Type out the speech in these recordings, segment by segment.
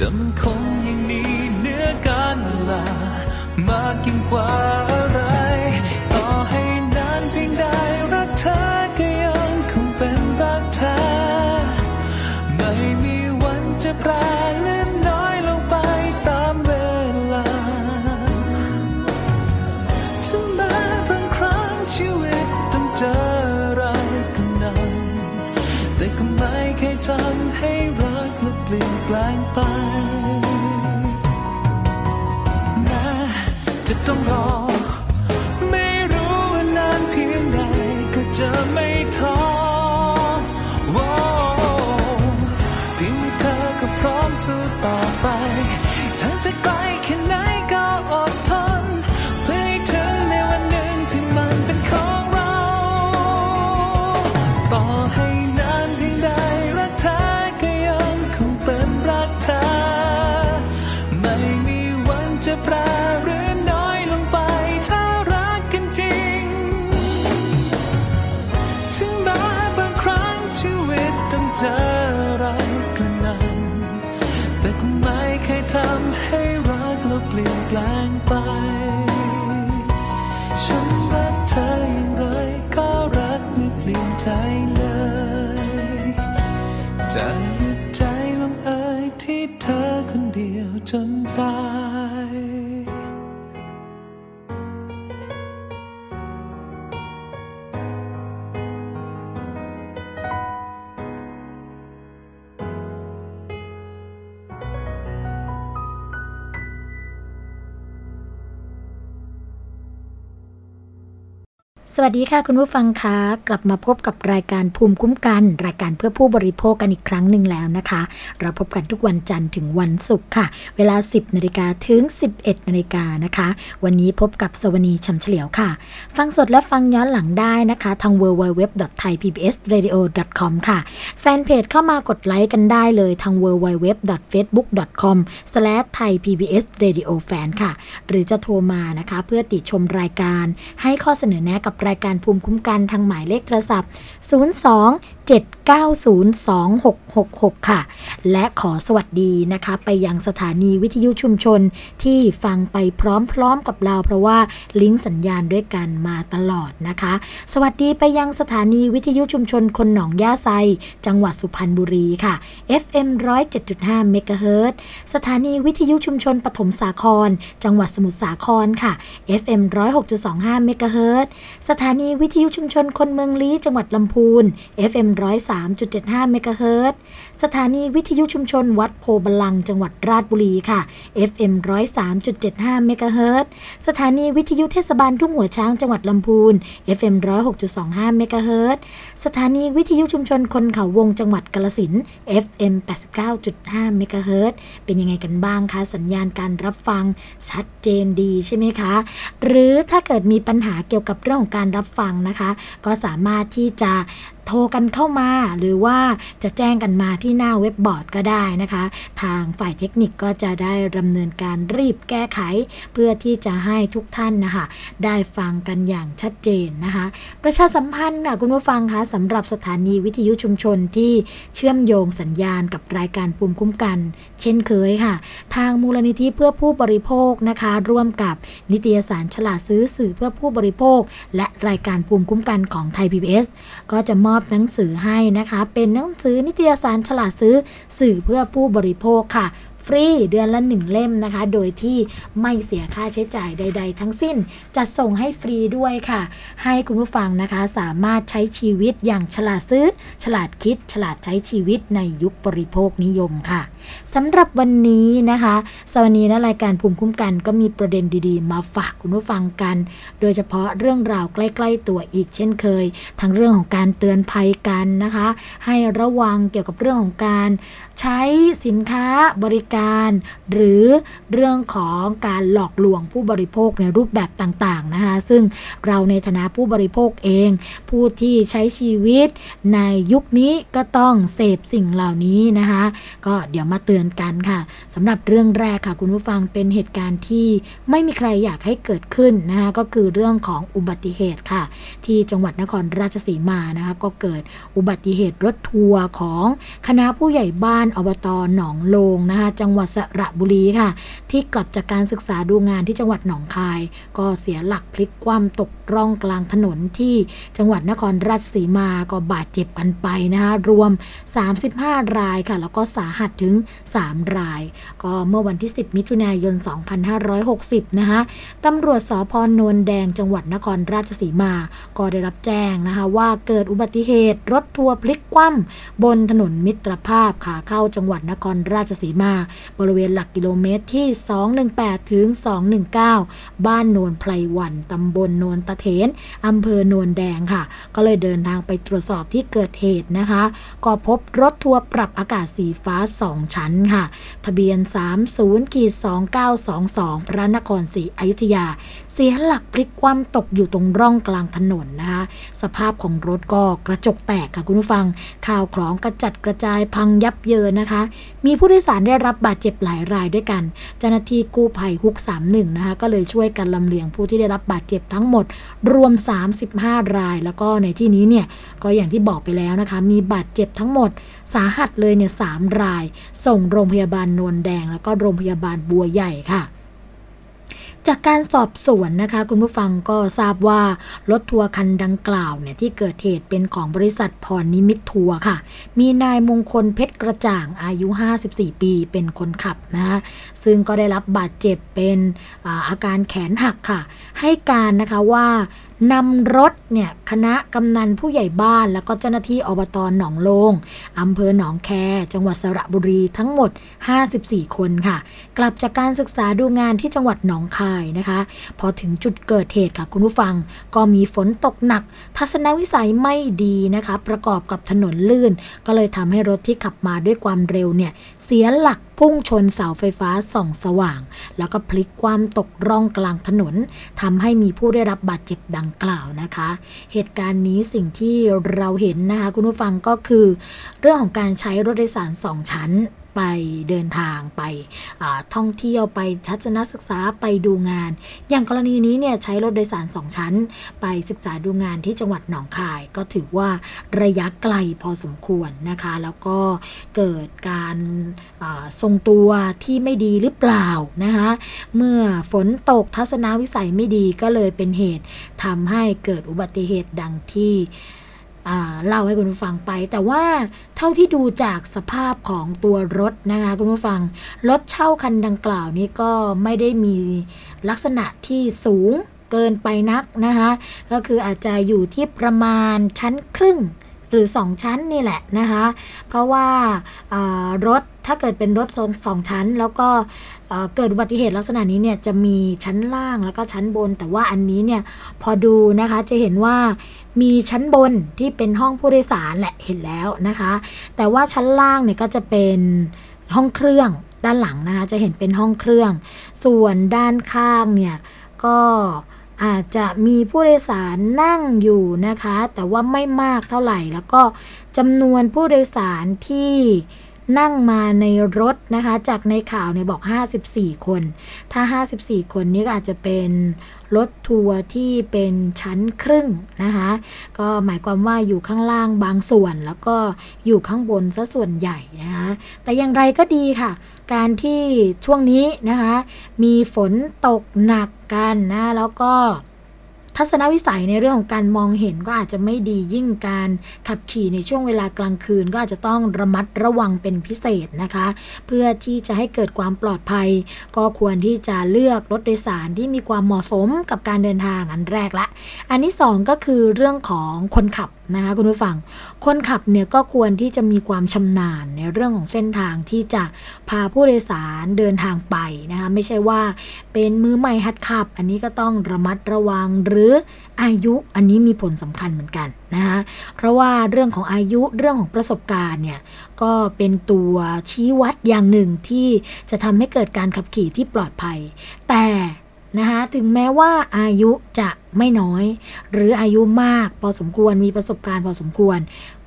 จำคงยังนี้เนื้อการเวลามากยิ่งกว่า สวัสดีค่ะคุณผู้ฟังคะกลับมาพบกับรายการภูมิคุ้มกัน รายการเพื่อผู้บริโภคกันอีกครั้งหนึ่งแล้วนะคะ เราพบกันทุกวันจันทร์ถึงวันศุกร์ค่ะ เวลา 10นาฬิกาถึง 11นาฬิกานะคะ วันนี้พบกับสวนีชำเฉลียวค่ะ ฟังสดและฟังย้อนหลังได้นะคะ ทาง www.thaipbsradio.com ค่ะ แฟนเพจเข้ามากดไลค์กันได้เลยทาง www.facebook.com/thaipbsradiofan ค่ะ หรือจะโทรมานะคะ เพื่อติชมรายการให้ข้อเสนอแนะกับรายการภูมิคุ้มกันทางหมายเลขโทรศัพท์ 02 7902666 ค่ะ และขอสวัสดีนะคะ ไปยังสถานีวิทยุชุมชนที่ฟังไปพร้อมๆกับเรา เพราะว่าลิงก์สัญญาณด้วยกันมาตลอดนะคะ สวัสดีไปยังสถานีวิทยุชุมชนคนหนองย่าไซ จังหวัดสุพรรณบุรีค่ะ FM 107.5เมกะเฮิรตซ์สถานีวิทยุชุมชนปฐมสาคร จังหวัดสมุทรสาครค่ะ FM 106.25เมกะเฮิรตซ์สถานีวิทยุชุมชนคนเมืองลี้จังหวัดลำพูพูน FM 103.75 เมกะเฮิรตซ์สถานีวิทยุชุมชนวัดโพธิ์บัลลังก์ จังหวัดราชบุรีค่ะ FM 103.75เมกะเฮิรตซ์สถานีวิทยุเทศบาลทุ่งหัวช้างจังหวัดลำพูน FM 106.25เมกะเฮิรตซ์สถานีวิทยุชุมชนคนเขาวงจังหวัดกาลสิน FM 89.5เมกะเฮิรตซ์เป็นยังไงกันบ้างคะ สัญญาณการรับฟังชัดเจนดีใช่ไหมคะ หรือถ้าเกิดมีปัญหาเกี่ยวกับเรื่องของการรับฟังนะคะ ก็สามารถที่จะ โทรกันเข้ามา หรือว่าจะแจ้งกันมาที่หน้าเว็บบอร์ดก็ได้นะคะ ทางฝ่ายเทคนิคก็จะได้ดำเนินการรีบแก้ไข เพื่อที่จะให้ทุกท่านนะคะได้ฟังกันอย่างชัดเจนนะคะ ประชาสัมพันธ์ค่ะคุณผู้ฟังคะสำหรับสถานีวิทยุชุมชนที่เชื่อมโยงสัญญาณกับรายการภูมคุ้มกัน เช่นเคยค่ะ ทางมูลนิธิเพื่อผู้บริโภคนะคะ ร่วมกับนิตยสารฉลาดซื้อสื่อเพื่อผู้บริโภค และรายการภูมคุ้มกันของไทย PBS ก็จะมอบอบหนังสือให้นะคะ เป็นหนังสือนิตยสารฉลาดซื้อสื่อเพื่อผู้บริโภคค่ะฟรีเดือนละหนึ่งเล่มนะคะ โดยที่ไม่เสียค่าใช้จ่ายใด ๆ ทั้งสิ้น จัดส่งให้ฟรีด้วยค่ะ ให้คุณผู้ฟังนะคะสามารถใช้ชีวิตอย่างฉลาดซื้อ ฉลาดคิด ฉลาดใช้ชีวิตในยุคบริโภคนิยมค่ะ สำหรับวันนี้นะคะสวัสดีและรายการภูมิคุ้มกันก็มีประเด็นดีๆ มาฝากคุณผู้ฟังกัน โดยเฉพาะเรื่องราวใกล้ ๆ ตัวอีกเช่นเคย ทั้งเรื่องของการเตือนภัยกันนะคะ ให้ระวังเกี่ยวกับเรื่องของการใช้สินค้าบริการ หรือเรื่องของการหลอกลวงผู้บริโภคในรูปแบบต่างๆนะคะซึ่งเราในฐานะผู้บริโภคเอง ผู้ที่ใช้ชีวิตในยุคนี้ก็ต้องเสพสิ่งเหล่านี้นะคะก็เดี๋ยวมาาเตือนกันค่ะสำหรับเรื่องแรกค่ะ คุณผู้ฟังเป็นเหตุการณ์ที่ไม่มีใครอยากให้เกิดขึ้นนะคะก็คือเรื่องของอุบัติเหตุค่ะ ที่จังหวัดนครราชสีมานะคะก็เกิดอุบัติเหตุรถทัวร์ของคณะผู้ใหญ่บ้านอบตหนองโลงนะคะจังหวัดสระบุรีค่ะ ที่กลับจากการศึกษาดูงานที่จังหวัดหนองคาย ก็เสียหลักพลิกคว่ำตกร่องกลางถนนที่จังหวัดนครราชสีมาก็บาดเจ็บกันไปนะคะรวม 35 รายค่ะ แล้วก็สาหัสถึง3 ราย ก็เมื่อวันที่ 10 มิถุนายน 2560 นะคะตำรวจสพนวลแดงจังหวัดนครราชสีมา ก็ได้รับแจ้งนะคะว่าเกิดอุบัติเหตุรถทัวร์พลิกคว่ำบนถนนมิตรภาพขาเข้าจังหวัดนครราชสีมา บริเวณหลักกิโลเมตรที่ 218 ถึง 219 บ้านโนนไพรวันตำบลโนนตะเถนอำเภอโนนแดงค่ะ ก็เลยเดินทางไปตรวจสอบที่เกิดเหตุนะคะ ก็พบรถทัวร์ปรับอากาศสีฟ้า 2ชั้นค่ะ ทะเบียน 30ขีด2922 พระนครศรีอยุธยา เสียหลักพลิกคว่ำตกอยู่ตรงร่องกลางถนนนะคะสภาพของรถก็กระจกแตกค่ะคุณผู้ฟัง ข่าวของกระจัดกระจายพังยับเยินนะคะ มีผู้โดยสารได้รับบาดเจ็บหลายรายด้วยกัน เจ้าหน้าที่กู้ภัยฮุก 31 นะคะก็เลยช่วยกันลำเลียงผู้ที่ได้รับบาดเจ็บทั้งหมด รวม 35 ราย แล้วก็ในที่นี้เนี่ยก็อย่างที่บอกไปแล้วนะคะ มีบาดเจ็บทั้งหมดสาหัสเลยเนี่ยสามราย ส่งโรงพยาบาลนวลแดง แล้วก็โรงพยาบาลบัวใหญ่ค่ะ จากการสอบสวนนะคะ คุณผู้ฟังก็ทราบว่ารถทัวร์คันดังกล่าวเนี่ยที่เกิดเหตุเป็นของบริษัทพรนิมิตทัวร์ค่ะ มีนายมงคลเพชรกระจ่างอายุ 54 ปีเป็นคนขับนะคะซึ่งก็ได้รับบาดเจ็บเป็นอาอาการแขนหักค่ะ ให้การนะคะว่า นำรถเนี่ยคณะกำนันผู้ใหญ่บ้านแล้วก็เจ้าหน้าที่อบตหนองโลงอำเภอหนองแค จังหวัดสระบุรีทั้งหมด 54 คนค่ะ กลับจากการศึกษาดูงานที่จังหวัดหนองคายนะคะ พอถึงจุดเกิดเหตุค่ะคุณผู้ฟัง ก็มีฝนตกหนัก ทัศนวิสัยไม่ดีนะคะ ประกอบกับถนนลื่น ก็เลยทำให้รถที่ขับมาด้วยความเร็วเนี่ยเสียหลักพุ่งชนเสาไฟฟ้าส่องสว่าง แล้วก็พลิกความตกร่องกลางถนนทำให้มีผู้ได้รับบาดเจ็บดังกล่าวนะคะ เหตุการณ์นี้สิ่งที่เราเห็นนะคะคุณผู้ฟังก็คือ เรื่องของการใช้รถโดยสารสองชั้น ไปเดินทางไปท่องเที่ยวไปทัศนศึกษาไปดูงาน อย่างกรณีนี้เนี่ยใช้รถโดยสารสองชั้น ไปศึกษาดูงานที่จังหวัดหนองคาย ก็ถือว่าระยะไกลพอสมควรนะคะ แล้วก็เกิดการทรงตัวที่ไม่ดีหรือเปล่านะคะเมื่อฝนตกทัศนวิสัยไม่ดีก็เลยเป็นเหตุทำให้เกิดอุบัติเหตุดังที่ เล่าให้คุณผู้ฟังไป แต่ว่าเท่าที่ดูจากสภาพของตัวรถนะคะคุณผู้ฟัง รถเช่าคันดังกล่าวนี้ก็ไม่ได้มีลักษณะที่สูงเกินไปนักนะคะ ก็คืออาจจะอยู่ที่ประมาณชั้นครึ่ง หรือ 2 ชั้นนี่แหละนะคะ เพราะว่ารถถ้าเกิดเป็นรถสองสองชั้น แล้วก็เกิดอุบัติเหตุลักษณะนี้เนี่ยจะมีชั้นล่างแล้วก็ชั้นบน แต่ว่าอันนี้เนี่ยพอดูนะคะจะเห็นว่ามีชั้นบนที่เป็นห้องผู้โดยสารแหละเห็นแล้วนะคะ แต่ว่าชั้นล่างเนี่ยก็จะเป็นห้องเครื่องด้านหลังนะคะจะเห็นเป็นห้องเครื่อง ส่วนด้านข้างเนี่ยก็ อาจจะมีผู้โดยสารนั่งอยู่นะคะ แต่ว่าไม่มากเท่าไหร่ แล้วก็จำนวนผู้โดยสารที่นั่งมาในรถนะคะ จากในข่าวเนี่ยบอก 54 คน ถ้า 54 คนนี้ก็อาจจะเป็นรถทัวร์ที่เป็นชั้นครึ่งนะคะ ก็หมายความว่าอยู่ข้างล่างบางส่วนแล้วก็อยู่ข้างบนซะส่วนใหญ่นะคะ แต่อย่างไรก็ดีค่ะ การที่ช่วงนี้นะคะ มีฝนตกหนักกันนะ แล้วก็ทัศนวิสัยในเรื่องของการมองเห็นก็อาจจะไม่ดียิ่งการขับขี่ในช่วงเวลากลางคืน ก็อาจจะต้องระมัดระวังเป็นพิเศษนะคะ เพื่อที่จะให้เกิดความปลอดภัย ก็ควรที่จะเลือกรถโดยสารที่มีความเหมาะสมกับการเดินทางอันแรกละ อันที่สองก็คือเรื่องของคนขับนะคะคุณผู้ฟัง คนขับเนี่ยก็ควรที่จะมีความชำนาญในเรื่องของเส้นทางที่จะพาผู้โดยสารเดินทางไปนะคะไม่ใช่ว่าเป็นมือใหม่หัดขับ อันนี้ก็ต้องระมัดระวังหรืออายุอันนี้มีผลสำคัญเหมือนกันนะคะเพราะว่าเรื่องของอายุเรื่องของประสบการณ์เนี่ยก็เป็นตัวชี้วัดอย่างหนึ่งที่จะทำให้เกิดการขับขี่ที่ปลอดภัย แต่นะคะถึงแม้ว่าอายุจะไม่น้อย หรืออายุมากพอสมควรมีประสบการณ์พอสมควร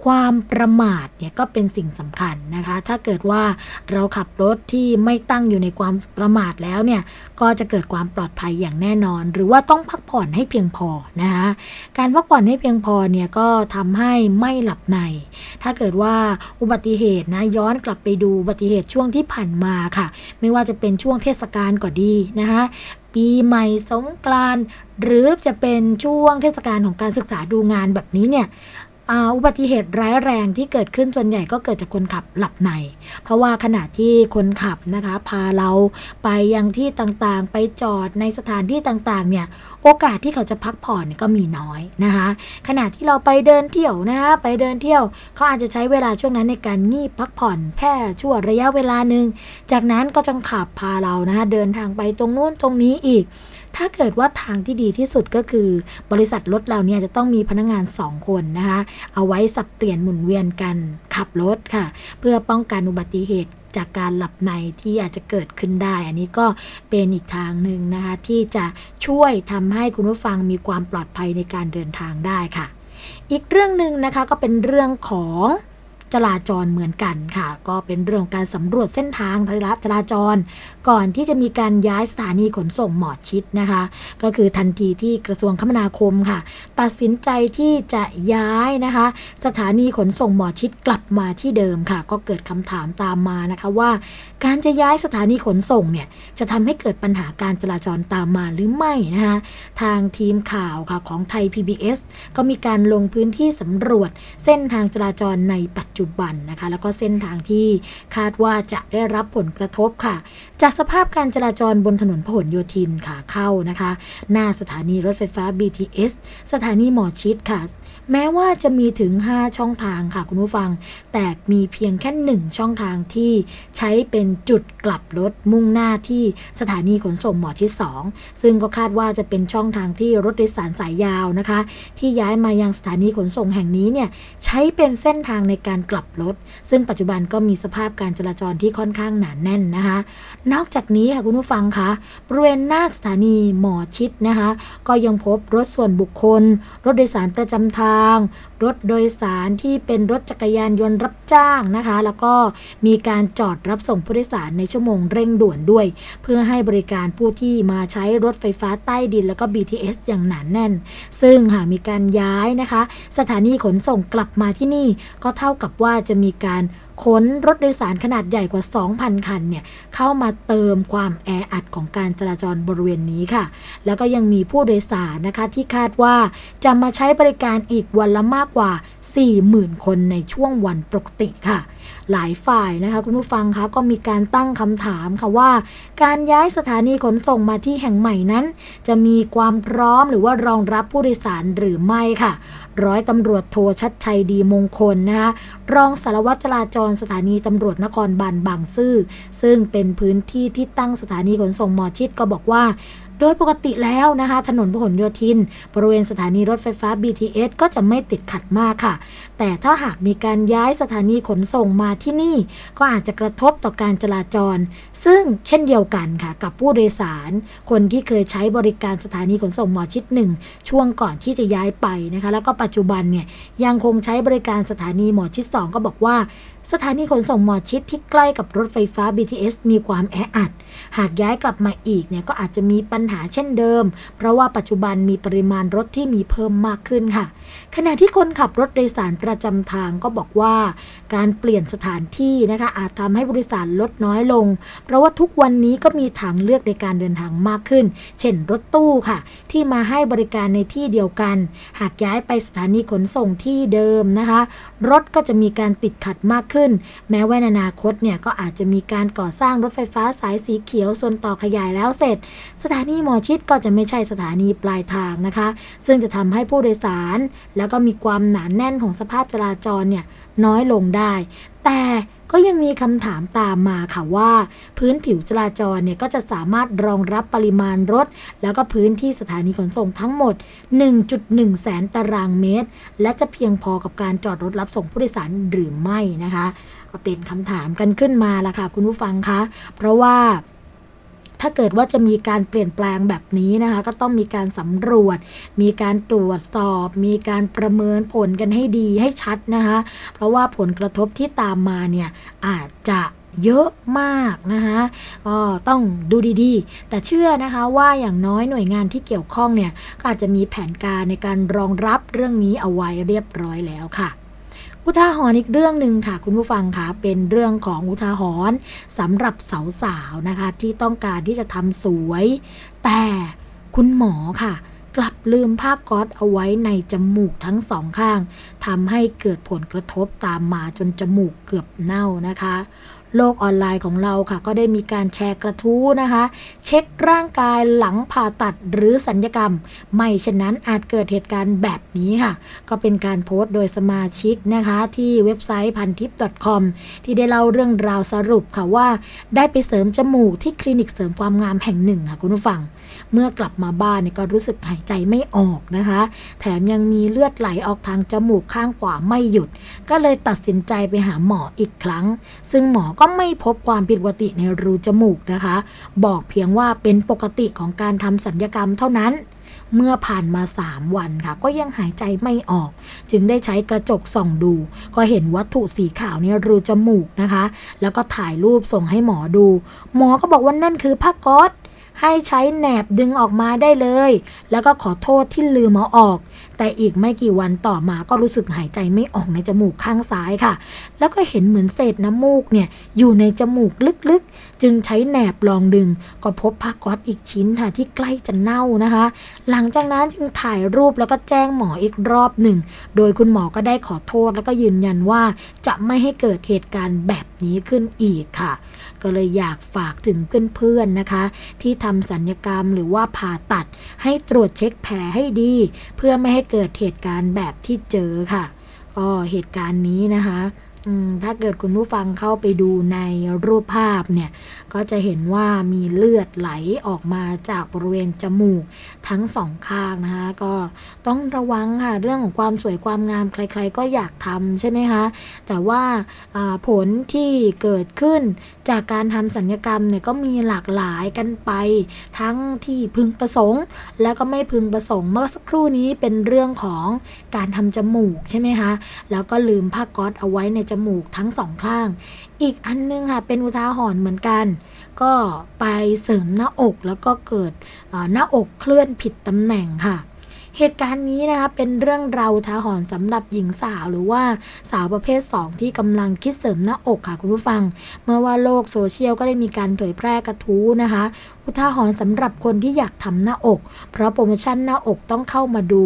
ความประมาทเนี่ยก็เป็นสิ่งสำคัญนะคะ ถ้าเกิดว่าเราขับรถที่ไม่ตั้งอยู่ในความประมาทแล้วเนี่ย ก็จะเกิดความปลอดภัยอย่างแน่นอน หรือว่าต้องพักผ่อนให้เพียงพอนะคะการพักผ่อนให้เพียงพอเนี่ยก็ทำให้ไม่หลับใน ถ้าเกิดว่าอุบัติเหตุนะย้อนกลับไปดูอุบัติเหตุช่วงที่ผ่านมาค่ะ ไม่ว่าจะเป็นช่วงเทศกาลก็ดีนะคะปีใหม่สงกรานต์หรือจะเป็นช่วงเทศกาลของการศึกษาดูงานแบบนี้เนี่ย อุบัติเหตุร้ายแรงที่เกิดขึ้นส่วนใหญ่ก็เกิดจากคนขับหลับใน เพราะว่าขณะที่คนขับนะคะ พาเราไปยังที่ต่างๆ ไปจอดในสถานที่ต่างๆ เนี่ยโอกาสที่เขาจะพักผ่อนก็มีน้อยนะคะ ขณะที่เราไปเดินเที่ยวนะคะไปเดินเที่ยว เขาอาจจะใช้เวลาช่วงนั้นในการงีบพักผ่อนแค่ชั่วระยะเวลาหนึ่งจากนั้นก็จะขับพาเรานะคะเดินทางไปตรงนู้นตรงนี้อีก ถ้าเกิดว่าทางที่ดีที่สุดก็คือบริษัทรถเราเนี่ยจะต้องมีพนักงงาน 2 คนนะคะ เอาไว้สับเปลี่ยนหมุนเวียนกันขับรถค่ะ เพื่อป้องกันอุบัติเหตุจากการหลับในที่อาจจะเกิดขึ้นได้ อันนี้ก็เป็นอีกทางหนึ่งนะคะ ที่จะช่วยทำให้คุณผู้ฟังมีความปลอดภัยในการเดินทางได้ค่ะ อีกเรื่องหนึ่งนะคะก็เป็นเรื่องของ จราจรเหมือนกันค่ะ ก็เป็นเรื่องการสำรวจเส้นทางทางจราจร ก่อนที่จะมีการย้ายสถานีขนส่งหมอชิดนะคะ ก็คือทันทีที่กระทรวงคมนาคมค่ะ ตัดสินใจที่จะย้ายนะคะ สถานีขนส่งหมอชิดกลับมาที่เดิมค่ะ ก็เกิดคำถามตามมานะคะว่า การจะย้ายสถานีขนส่งเนี่ยจะทำให้เกิดปัญหาการจราจรตามมาหรือไม่นะคะทางทีมข่าวค่ะของไทย PBS ก็มีการลงพื้นที่สำรวจเส้นทางจราจรในปัจจุจุบันนะคะ แล้วก็เส้นทางที่คาดว่าจะได้รับผลกระทบค่ะ จากสภาพการจราจรบนถนนพหลโยธินขาเข้านะคะ หน้าสถานีรถไฟฟ้า BTS สถานีหมอชิดค่ะแม้ว่าจะมีถึง 5 ช่องทางค่ะคุณผู้ฟัง แต่มีเพียงแค่หนึ่งช่องทางที่ใช้เป็นจุดกลับรถมุ่งหน้าที่สถานีขนส่งหมอชิด2ซึ่งก็คาดว่าจะเป็นช่องทางที่รถโดยสารสายยาวนะคะ ที่ย้ายมายังสถานีขนส่งแห่งนี้เนี่ยใช้เป็นเส้นทางในการกลับรถ ซึ่งปัจจุบันก็มีสภาพการจราจรที่ค่อนข้างหนาแน่นนะคะ นอกจากนี้ค่ะคุณผู้ฟังคะบริเวณหน้าสถานีหมอชิดนะคะ ก็ยังพบรถส่วนบุคคล รถโดยสารประจำทาง รถโดยสารที่เป็นรถจักรยานยนต์รับจ้างนะคะ แล้วก็มีการจอดรับส่งผู้โดยสารในชั่วโมงเร่งด่วนด้วย เพื่อให้บริการผู้ที่มาใช้รถไฟฟ้าใต้ดิน แล้วก็ BTS อย่างหนานแน่น ซึ่งหากมีการย้ายนะคะ สถานีขนส่งกลับมาที่นี่ก็เท่ากับว่าจะมีการ ขนรถโดยสารขนาดใหญ่กว่า 2,000 คันเนี่ยเข้ามาเติมความแออัดของการจราจรบริเวณนี้ค่ะ แล้วก็ยังมีผู้โดยสารนะคะที่คาดว่าจะมาใช้บริการอีกวันละมากกว่า 40,000 คนในช่วงวันปกติค่ะหลายฝ่ายนะคะคุณผู้ฟังคะก็มีการตั้งคำถามค่ะว่า การย้ายสถานีขนส่งมาที่แห่งใหม่นั้น จะมีความพร้อมหรือว่ารองรับผู้โดยสารหรือไม่ค่ะ ร้อยตำรวจโทชัดชัยดีมงคลนะคะรองสารวัตรจราจรสถานีตำรวจนครบาลบางซื่อ ซึ่งเป็นพื้นที่ที่ตั้งสถานีขนส่งหมอชิดก็บอกว่าโดยปกติแล้วนะคะ ถนนพหลโยธิน บริเวณสถานีรถไฟฟ้า BTS ก็จะไม่ติดขัดมากค่ะ แต่ถ้าหากมีการย้ายสถานีขนส่งมาที่นี่ ก็อาจจะกระทบต่อการจราจร ซึ่งเช่นเดียวกันค่ะกับผู้โดยสาร คนที่เคยใช้บริการสถานีขนส่งหมอชิดหนึ่งช่วงก่อนที่จะย้ายไปนะคะแล้วก็ปัจจุบันเนี่ยยังคงใช้บริการสถานีหมอชิด2ก็บอกว่า สถานีขนส่งหมอชิดที่ใกล้กับรถไฟฟ้า BTS มีความแออัด หากย้ายกลับมาอีกเนี่ยก็อาจจะมีปัญหาเช่นเดิม เพราะว่าปัจจุบันมีปริมาณรถที่มีเพิ่มมากขึ้นค่ะ ขณะที่คนขับรถโดยสารประจำทางก็บอกว่า การเปลี่ยนสถานที่นะคะอาจทำให้บริษัทลดน้อยลง เพราะว่าทุกวันนี้ก็มีทางเลือกในการเดินทางมากขึ้น เช่นรถตู้ค่ะ ที่มาให้บริการในที่เดียวกัน หากย้ายไปสถานีขนส่งที่เดิมนะคะ รถก็จะมีการติดขัดมากขึ้นแม้ว่าในอนาคตเนี่ยก็อาจจะมีการก่อสร้างรถไฟฟ้าสายสีเขียวส่วนต่อขยายแล้วเสร็จ สถานีหมอชิดก็จะไม่ใช่สถานีปลายทางนะคะ ซึ่งจะทำให้ผู้โดยสาร แล้วก็มีความหนานแน่นของสภาพจราจรเนี่ยน้อยลงได้ แต่ก็ยังมีคำถามตามมาค่ะว่า พื้นผิวจราจรเนี่ยก็จะสามารถรองรับปริมาณรถ แล้วก็พื้นที่สถานีขนส่งทั้งหมด 1.1 แสนตารางเมตร และจะเพียงพอกับการจอดรถรับส่งผู้โดยสารหรือไม่นะคะ ก็เป็นคำถามกันขึ้นมาละค่ะคุณผู้ฟังคะเพราะว่า ถ้าเกิดว่าจะมีการเปลี่ยนแปลงแบบนี้นะคะ ก็ต้องมีการสำรวจ มีการตรวจสอบ มีการประเมินผลกันให้ดีให้ชัดนะคะ เพราะว่าผลกระทบที่ตามมาเนี่ยอาจจะเยอะมากนะคะก็ต้องดูดีๆ แต่เชื่อนะคะว่าอย่างน้อยหน่วยงานที่เกี่ยวข้องเนี่ยก็อาจจะมีแผนการในการรองรับเรื่องนี้เอาไว้เรียบร้อยแล้วค่ะ อุทาหรณ์อีกเรื่องหนึ่งค่ะ คุณผู้ฟังคะเป็นเรื่องของอุทาหรณ์สำหรับสาวๆนะคะ ที่ต้องการที่จะทำสวย แต่คุณหมอค่ะ กลับลืมผ้าก๊อซเอาไว้ในจมูกทั้งสองข้างทำให้เกิดผลกระทบตามมาจนจมูกเกือบเน่านะคะ โลกออนไลน์ของเราค่ะ ก็ได้มีการแชร์กระทู้นะคะ เช็คร่างกายหลังผ่าตัดหรือสัญญกรรม ไม่เช่นนั้นอาจเกิดเหตุการณ์แบบนี้ค่ะ ก็เป็นการโพสต์โดยสมาชิกนะคะ ที่เว็บไซต์พันทิป .com ที่ได้เล่าเรื่องราวสรุปค่ะว่า ได้ไปเสริมจมูกที่คลินิกเสริมความงามแห่งหนึ่งค่ะคุณผู้ฟัง เมื่อกลับมาบ้านเนี่ยก็รู้สึกหายใจไม่ออกนะคะ แถมยังมีเลือดไหลออกทางจมูกข้างขวาไม่หยุด ก็เลยตัดสินใจไปหาหมออีกครั้ง ซึ่งหมอก็ไม่พบความผิดปกติในรูจมูกนะคะ บอกเพียงว่าเป็นปกติของการทำสัญญกรรมเท่านั้นเมื่อผ่านมา 3 วันค่ะ ก็ยังหายใจไม่ออก จึงได้ใช้กระจกส่องดู ก็เห็นวัตถุสีขาวในรูจมูกนะคะ แล้วก็ถ่ายรูปส่งให้หมอดู หมอก็บอกว่านั่นคือผ้าก๊อซ ให้ใช้แหนบดึงออกมาได้เลย แล้วก็ขอโทษที่ลืมเอาออก แต่อีกไม่กี่วันต่อมาก็รู้สึกหายใจไม่ออกในจมูกข้างซ้ายค่ะ แล้วก็เห็นเหมือนเศษน้ำมูกเนี่ยอยู่ในจมูกลึกๆ จึงใช้แหนบลองดึง ก็พบผ้าก๊อซอีกชิ้นค่ะที่ใกล้จะเน่านะคะ หลังจากนั้นจึงถ่ายรูปแล้วก็แจ้งหมออีกรอบหนึ่ง โดยคุณหมอก็ได้ขอโทษแล้วก็ยืนยันว่าจะไม่ให้เกิดเหตุการณ์แบบนี้ขึ้นอีกค่ะ ก็เลยอยากฝากถึงเพื่อนๆนะคะ ที่ทำสัญญกรรมหรือว่าผ่าตัด ให้ตรวจเช็คแผลให้ดี เพื่อไม่ให้เกิดเหตุการณ์แบบที่เจอค่ะก็เหตุการณ์นี้นะคะ ถ้าเกิดคุณผู้ฟังเข้าไปดูในรูปภาพเนี่ย ก็จะเห็นว่ามีเลือดไหลออกมาจากบริเวณจมูกทั้งสองข้างนะคะ ก็ต้องระวังค่ะ เรื่องของความสวยความงามใคร ๆ ก็อยากทำใช่ไหมคะ แต่ว่าผลที่เกิดขึ้นจากการทำสัญญกรรมเนี่ยก็มีหลากหลายกันไป ทั้งที่พึงประสงค์ แล้วก็ไม่พึงประสงค์ เมื่อสักครู่นี้เป็นเรื่องของการทำจมูกใช่ไหมคะ แล้วก็ลืมผ้าก๊อซเอาไว้ในจมูกทั้งสองข้าง อีกอันนึงค่ะ เป็นอุทาหรณ์เหมือนกัน ก็ไปเสริมหน้าอกแล้วก็เกิดหน้าอกเคลื่อนผิดตำแหน่งค่ะเหตุการณ์นี้นะคะเป็นเรื่องราวทาหรณ์สำหรับหญิงสาวหรือว่าสาวประเภท 2 ที่กำลังคิดเสริมหน้าอกค่ะคุณผู้ฟัง เมื่อว่าโลกโซเชียลก็ได้มีการเผยแพร่กระทู้นะคะ อุทาหรณ์สำหรับคนที่อยากทำหน้าอก เพราะโปรโมชั่นหน้าอกต้องเข้ามาดู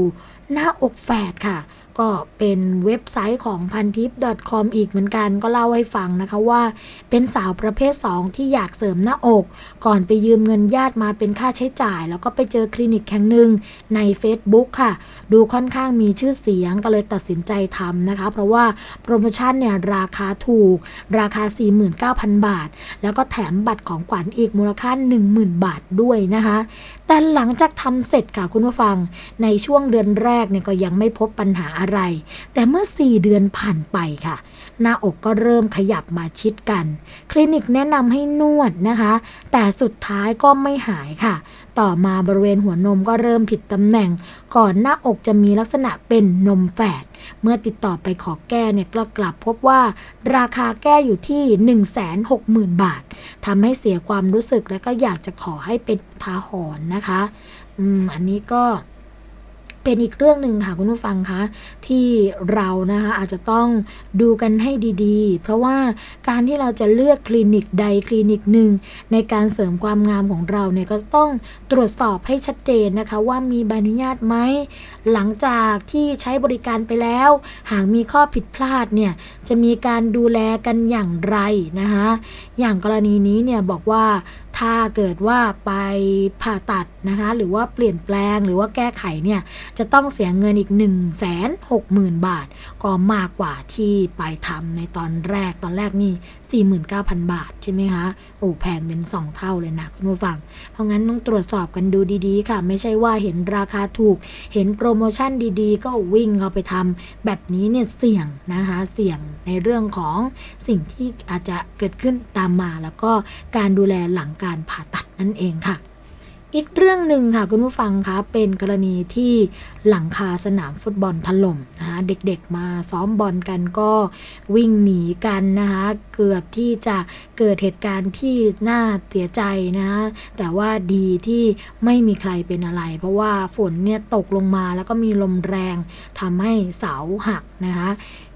หน้าอกแฝดค่ะ ก็เป็นเว็บไซต์ของพันทิป .com อีกเหมือนกันก็เล่าให้ฟังนะคะว่าเป็นสาวประเภท 2 ที่อยากเสริมหน้าอก ก่อนไปยืมเงินญาติมาเป็นค่าใช้จ่าย แล้วก็ไปเจอคลินิกแห่งหนึ่งใน Facebook ค่ะ ดูค่อนข้างมีชื่อเสียงก็เลยตัดสินใจทำนะคะ เพราะว่าโปรโมชั่นเนี่ยราคาถูก ราคา 49,000 บาท แล้วก็แถมบัตรของขวัญอีกมูลค่า 10,000 บาทด้วยนะคะ แต่หลังจากทำเสร็จค่ะคุณผู้ฟัง ในช่วงเดือนแรกเนี่ยก็ยังไม่พบปัญหาอะไร แต่เมื่อ 4 เดือนผ่านไปค่ะ หน้าอกก็เริ่มขยับมาชิดกัน คลินิกแนะนำให้นวดนะคะ แต่สุดท้ายก็ไม่หายค่ะ ต่อมาบริเวณหัวนมก็เริ่มผิดตำแหน่ง ก่อนหน้าอกจะมีลักษณะเป็นนมแฝด เมื่อติดต่อไปขอแก้เนี่ยก็กลับพบว่าราคาแก้อยู่ที่ 160,000 บาททำให้เสียความรู้สึกและก็อยากจะขอให้เป็นทาหอนนะคะ อืม อันนี้ก็ เป็นอีกเรื่องหนึ่งค่ะคุณผู้ฟังคะที่เรานะคะอาจจะต้องดูกันให้ดีๆ เพราะว่าการที่เราจะเลือกคลินิกใดคลินิกหนึ่ง ในการเสริมความงามของเราเนี่ยก็ต้องตรวจสอบให้ชัดเจนนะคะ ว่ามีใบอนุญาตไหมหลังจากที่ใช้บริการไปแล้ว หากมีข้อผิดพลาดเนี่ยจะมีการดูแลกันอย่างไรนะคะอย่างกรณีนี้เนี่ยบอกว่าถ้าเกิดว่าไปผ่าตัดนะคะ หรือว่าเปลี่ยนแปลงหรือว่าแก้ไขเนี่ย จะต้องเสียเงินอีก 1 6 0 0 0 0 บาท ก็มากกว่าที่ไปทำในตอนแรกตอนแรกนี่ 49,000 บาทใช่ไหมคะโอ้แพงเป็น 2 เท่าเลยนะคุณผู้ฟัง เพราะงั้นต้องตรวจสอบกันดูดีๆ ค่ะ ไม่ใช่ว่าเห็นราคาถูก เห็นโปรโมชั่นดีๆ ก็วิ่งเอาไปทำแบบนี้เนี่ยเสี่ยงนะคะเสี่ยงในเรื่องของสิ่งที่อาจจะเกิดขึ้นตามมา แล้วก็การดูแลหลังการผ่าตัดนั่นเองค่ะอีกเรื่องหนึ่งค่ะคุณผู้ฟังคะเป็นกรณีที่หลังคาสนามฟุตบอลถล่มนะคะเด็กๆมาซ้อมบอลกันก็วิ่งหนีกันนะคะเกือบที่จะเกิดเหตุการณ์ที่น่าเสียใจนะคะแต่ว่าดีที่ไม่มีใครเป็นอะไร เพราะว่าฝนเนี่ยตกลงมาแล้วก็มีลมแรงทำให้เสาหักนะคะ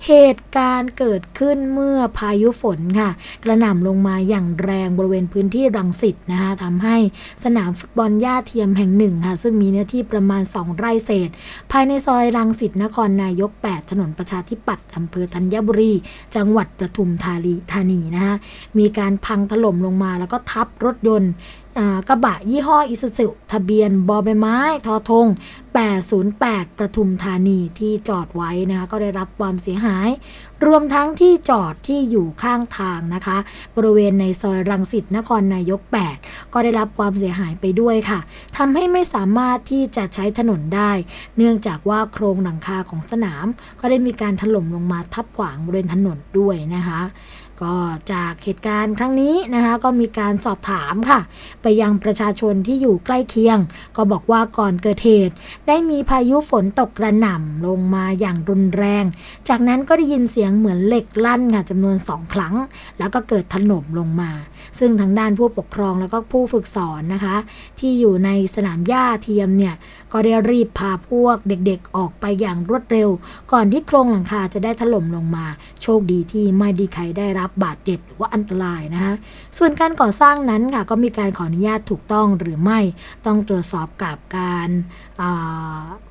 เหตุการณ์เกิดขึ้นเมื่อพายุฝนค่ะ กระหน่ำลงมาอย่างแรงบริเวณพื้นที่รังสิตนะคะทำให้สนามฟุตบอลหญ้าเทียมแห่งหนึ่งค่ะ ซึ่งมีเนื้อที่ประมาณ 2 ไร่เศษภายในซอยรังสิตนครนายก 8 ถนนประชาธิปัตย์อำเภอธัญบุรี จังหวัดประทุมธานีธานีนะคะมีการพังถล่มลงมาแล้วก็ทับรถยนต์ กระบะยี่ห้ออิสุสุทะเบียนบอใบไม้ทอทง 808 ประทุมธานีที่จอดไว้นะคะก็ได้รับความเสียหาย รวมทั้งที่จอดที่อยู่ข้างทางนะคะ บริเวณในซอยรังสิตนครนายก 8 ก็ได้รับความเสียหายไปด้วยค่ะทำให้ไม่สามารถที่จะใช้ถนนได้ เนื่องจากว่าโครงหลังคาของสนาม ก็ได้มีการถล่มลงมาทับขวางบริเวณถนนด้วยนะคะ ก็จากเหตุการณ์ครั้งนี้นะคะก็มีการสอบถามค่ะ ไปยังประชาชนที่อยู่ใกล้เคียง ก็บอกว่าก่อนเกิดเหตุ ได้มีพายุฝนตกกระหน่ำลงมาอย่างรุนแรง จากนั้นก็ได้ยินเสียงเหมือนเหล็กลั่นค่ะจำนวนสองครั้ง แล้วก็เกิดถล่มลงมา ซึ่งทางด้านผู้ปกครองแล้วก็ผู้ฝึกสอนนะคะ ที่อยู่ในสนามหญ้าเทียมเนี่ย ก็ได้รีบพาพวกเด็กๆออกไปอย่างรวดเร็ว ก่อนที่โครงหลังคาจะได้ถล่มลงมา โชคดีที่ไม่ดีใครได้รับบาดเจ็บหรือว่าอันตรายนะคะส่วนการก่อสร้างนั้นค่ะก็มีการขออนุญาตถูกต้องหรือไม่ต้องตรวจสอบกับการ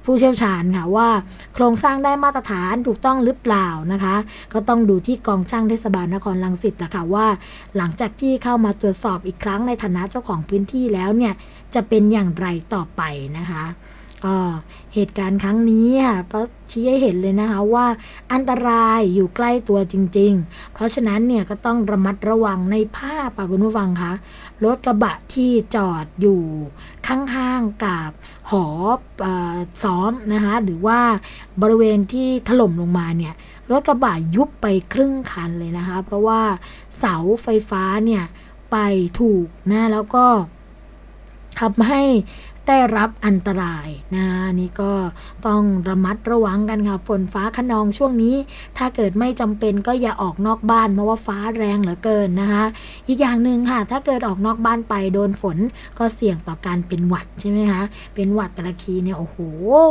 ผู้เชี่ยวชาญค่ะว่า โครงสร้างได้มาตรฐานถูกต้องหรือเปล่านะคะ ก็ต้องดูที่กองช่างเทศบาลนครลังสิตละค่ะว่า หลังจากที่เข้ามาตรวจสอบอีกครั้งในฐานะเจ้าของพื้นที่แล้วเนี่ยจะเป็นอย่างไรต่อไปนะคะ เหตุการณ์ครั้งนี้ค่ะก็ชี้ให้เห็นเลยนะคะว่าอันตรายอยู่ใกล้ตัวจริง ๆ เพราะฉะนั้นเนี่ยก็ต้องระมัดระวังในภาพปคุณผู้ฟังคะรถกระบะที่จอดอยู่ข้างๆกับหออซ้อมนะคะหรือว่าบริเวณที่ถล่มลงมาเนี่ยรถกระบะยุบไปครึ่งคันเลยนะคะ เพราะว่าเสาไฟฟ้าเนี่ยไปถูกนะแล้วก็ทำให้ ได้รับอันตรายนะนี่ก็ต้องระมัดระวังกันค่ะฝนฟ้าขนองช่วงนี้ ถ้าเกิดไม่จำเป็นก็อย่าออกนอกบ้านเพราะว่าฟ้าแรงเหลือเกินนะคะอีกอย่างหนึ่งค่ะ ถ้าเกิดออกนอกบ้านไปโดนฝนก็เสี่ยงต่อการเป็นหวัดใช่ไหมคะเป็นหวัดแต่ละทีเนี่ยโอ้โห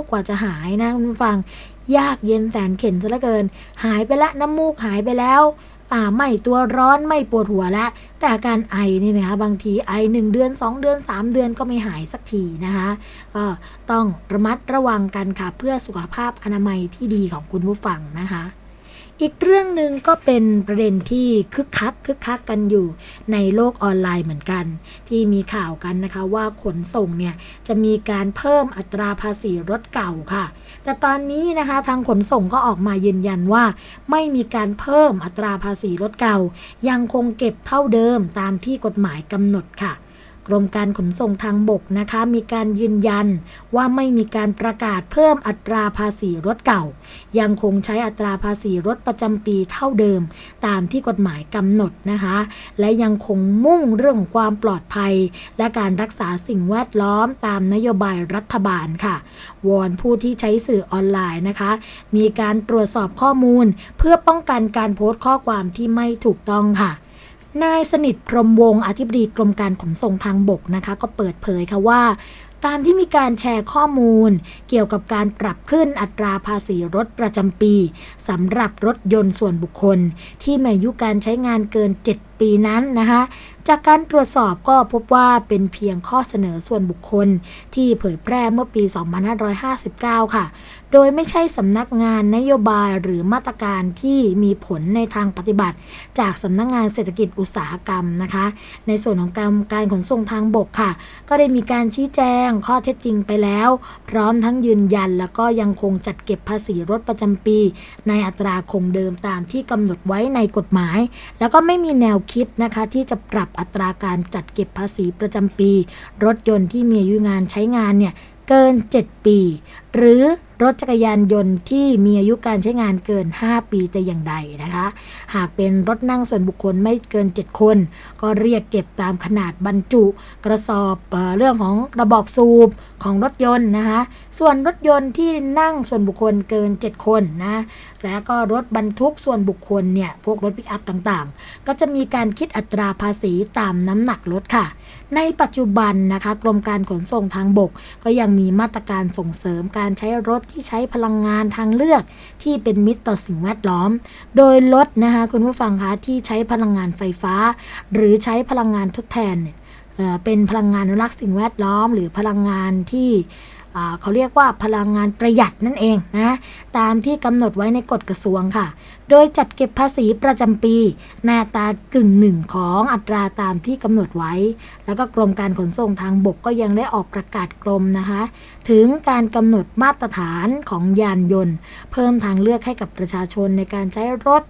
กว่าจะหายนะคุณฟังยากเย็นแสนเข็นซะเหลือเกิน หายไปละน้ำมูกหายไปแล้ว อ่าไม่ตัวร้อนไม่ปวดหัวแล้วแต่อาการไอนี่นะคะบางทีไอหนึ่งเดือน 2 เดือน 3 เดือนก็ไม่หายสักทีนะคะก็ต้องระมัดระวังกันค่ะเพื่อสุขภาพอนามัยที่ดีของคุณผู้ฟังนะคะ อีกเรื่องหนึ่งก็เป็นประเด็นที่คึกคักคึกคักกันอยู่ในโลกออนไลน์เหมือนกัน ที่มีข่าวกันนะคะว่าขนส่งเนี่ยจะมีการเพิ่มอัตราภาษีรถเก่าค่ะ แต่ตอนนี้นะคะทางขนส่งก็ออกมายืนยันว่า ไม่มีการเพิ่มอัตราภาษีรถเก่า ยังคงเก็บเท่าเดิมตามที่กฎหมายกำหนดค่ะ กรมการขนส่งทางบกนะคะ มีการยืนยันว่าไม่มีการประกาศเพิ่มอัตราภาษีรถเก่า ยังคงใช้อัตราภาษีรถประจำปีเท่าเดิม ตามที่กฎหมายกำหนดนะคะ และยังคงมุ่งเรื่องของความปลอดภัย และการรักษาสิ่งแวดล้อมตามนโยบายรัฐบาลค่ะ วอนผู้ที่ใช้สื่อออนไลน์นะคะ มีการตรวจสอบข้อมูล เพื่อป้องกันการโพสต์ข้อความที่ไม่ถูกต้องค่ะ นายสนิทพรมวงอธิบดีกรมการขนส่งทางบกนะคะ ก็เปิดเผยค่ะว่า ตามที่มีการแชร์ข้อมูล เกี่ยวกับการปรับขึ้นอัตราภาษีรถประจำปีสำหรับรถยนต์ส่วนบุคคล ที่มีอายุการใช้งานเกิน 7 ปีนั้นนะคะจากการตรวจสอบก็พบว่าเป็นเพียงข้อเสนอส่วนบุคคลที่เผยแพร่เมื่อปี 2559 ค่ะ โดยไม่ใช่สำนักงานนโยบายหรือมาตรการที่มีผลในทางปฏิบัติ จากสำนักงานเศรษฐกิจอุตสาหกรรมนะคะ ในส่วนของการการขนส่งทางบกค่ะ ก็ได้มีการชี้แจงข้อเท็จจริงไปแล้ว พร้อมทั้งยืนยัน แล้วก็ยังคงจัดเก็บภาษีรถประจำปี ในอัตราคงเดิมตามที่กำหนดไว้ในกฎหมาย แล้วก็ไม่มีแนวคิดนะคะที่จะปรับอัตราการจัดเก็บภาษีประจำปี รถยนต์ที่มีอายุงานใช้งานเนี่ยเกิน 7 ปี หรือรถจักรยานยนต์ที่มีอายุการใช้งานเกิน 5 ปีแต่อย่างใดนะคะ หากเป็นรถนั่งส่วนบุคคลไม่เกิน 7 คน ก็เรียกเก็บตามขนาดบรรจุ กระสอบเอเรื่องของกระบอกสูบของรถยนต์นะคะ ส่วนรถยนต์ที่นั่งส่วนบุคคลเกิน 7 คนนะ แล้วก็รถบรรทุกส่วนบุคคลเนี่ย พวกรถปิกอัพต่างๆ ก็จะมีการคิดอัตราภาษีตามน้ำหนักรถค่ะ ในปัจจุบันนะคะ กรมการขนส่งทางบก ก็ยังมีมาตรการส่งเสริมการใช้รถที่ใช้พลังงานทางเลือกที่เป็นมิตรต่อสิ่งแวดล้อม โดยรถนะคะคุณผู้ฟังคะที่ใช้พลังงานไฟฟ้า หรือใช้พลังงานทดแทนเป็นพลังงานอนุรักษ์สิ่งแวดล้อม หรือพลังงานที่ เขาเรียกว่าพลังงานประหยัดนั่นเองนะตามที่กำหนดไว้ในกฎกระทรวงค่ะ โดยจัดเก็บภาษีประจำปีในอัตากึ่งหนึ่งของอัตราตามที่กำหนดไว้ แล้วก็กรมการขนส่งทางบกก็ยังได้ออกประกาศกรมนะคะ ถึงการกำหนดมาตรฐานของยานยนต์ เพิ่มทางเลือกให้กับประชาชนในการใช้รถ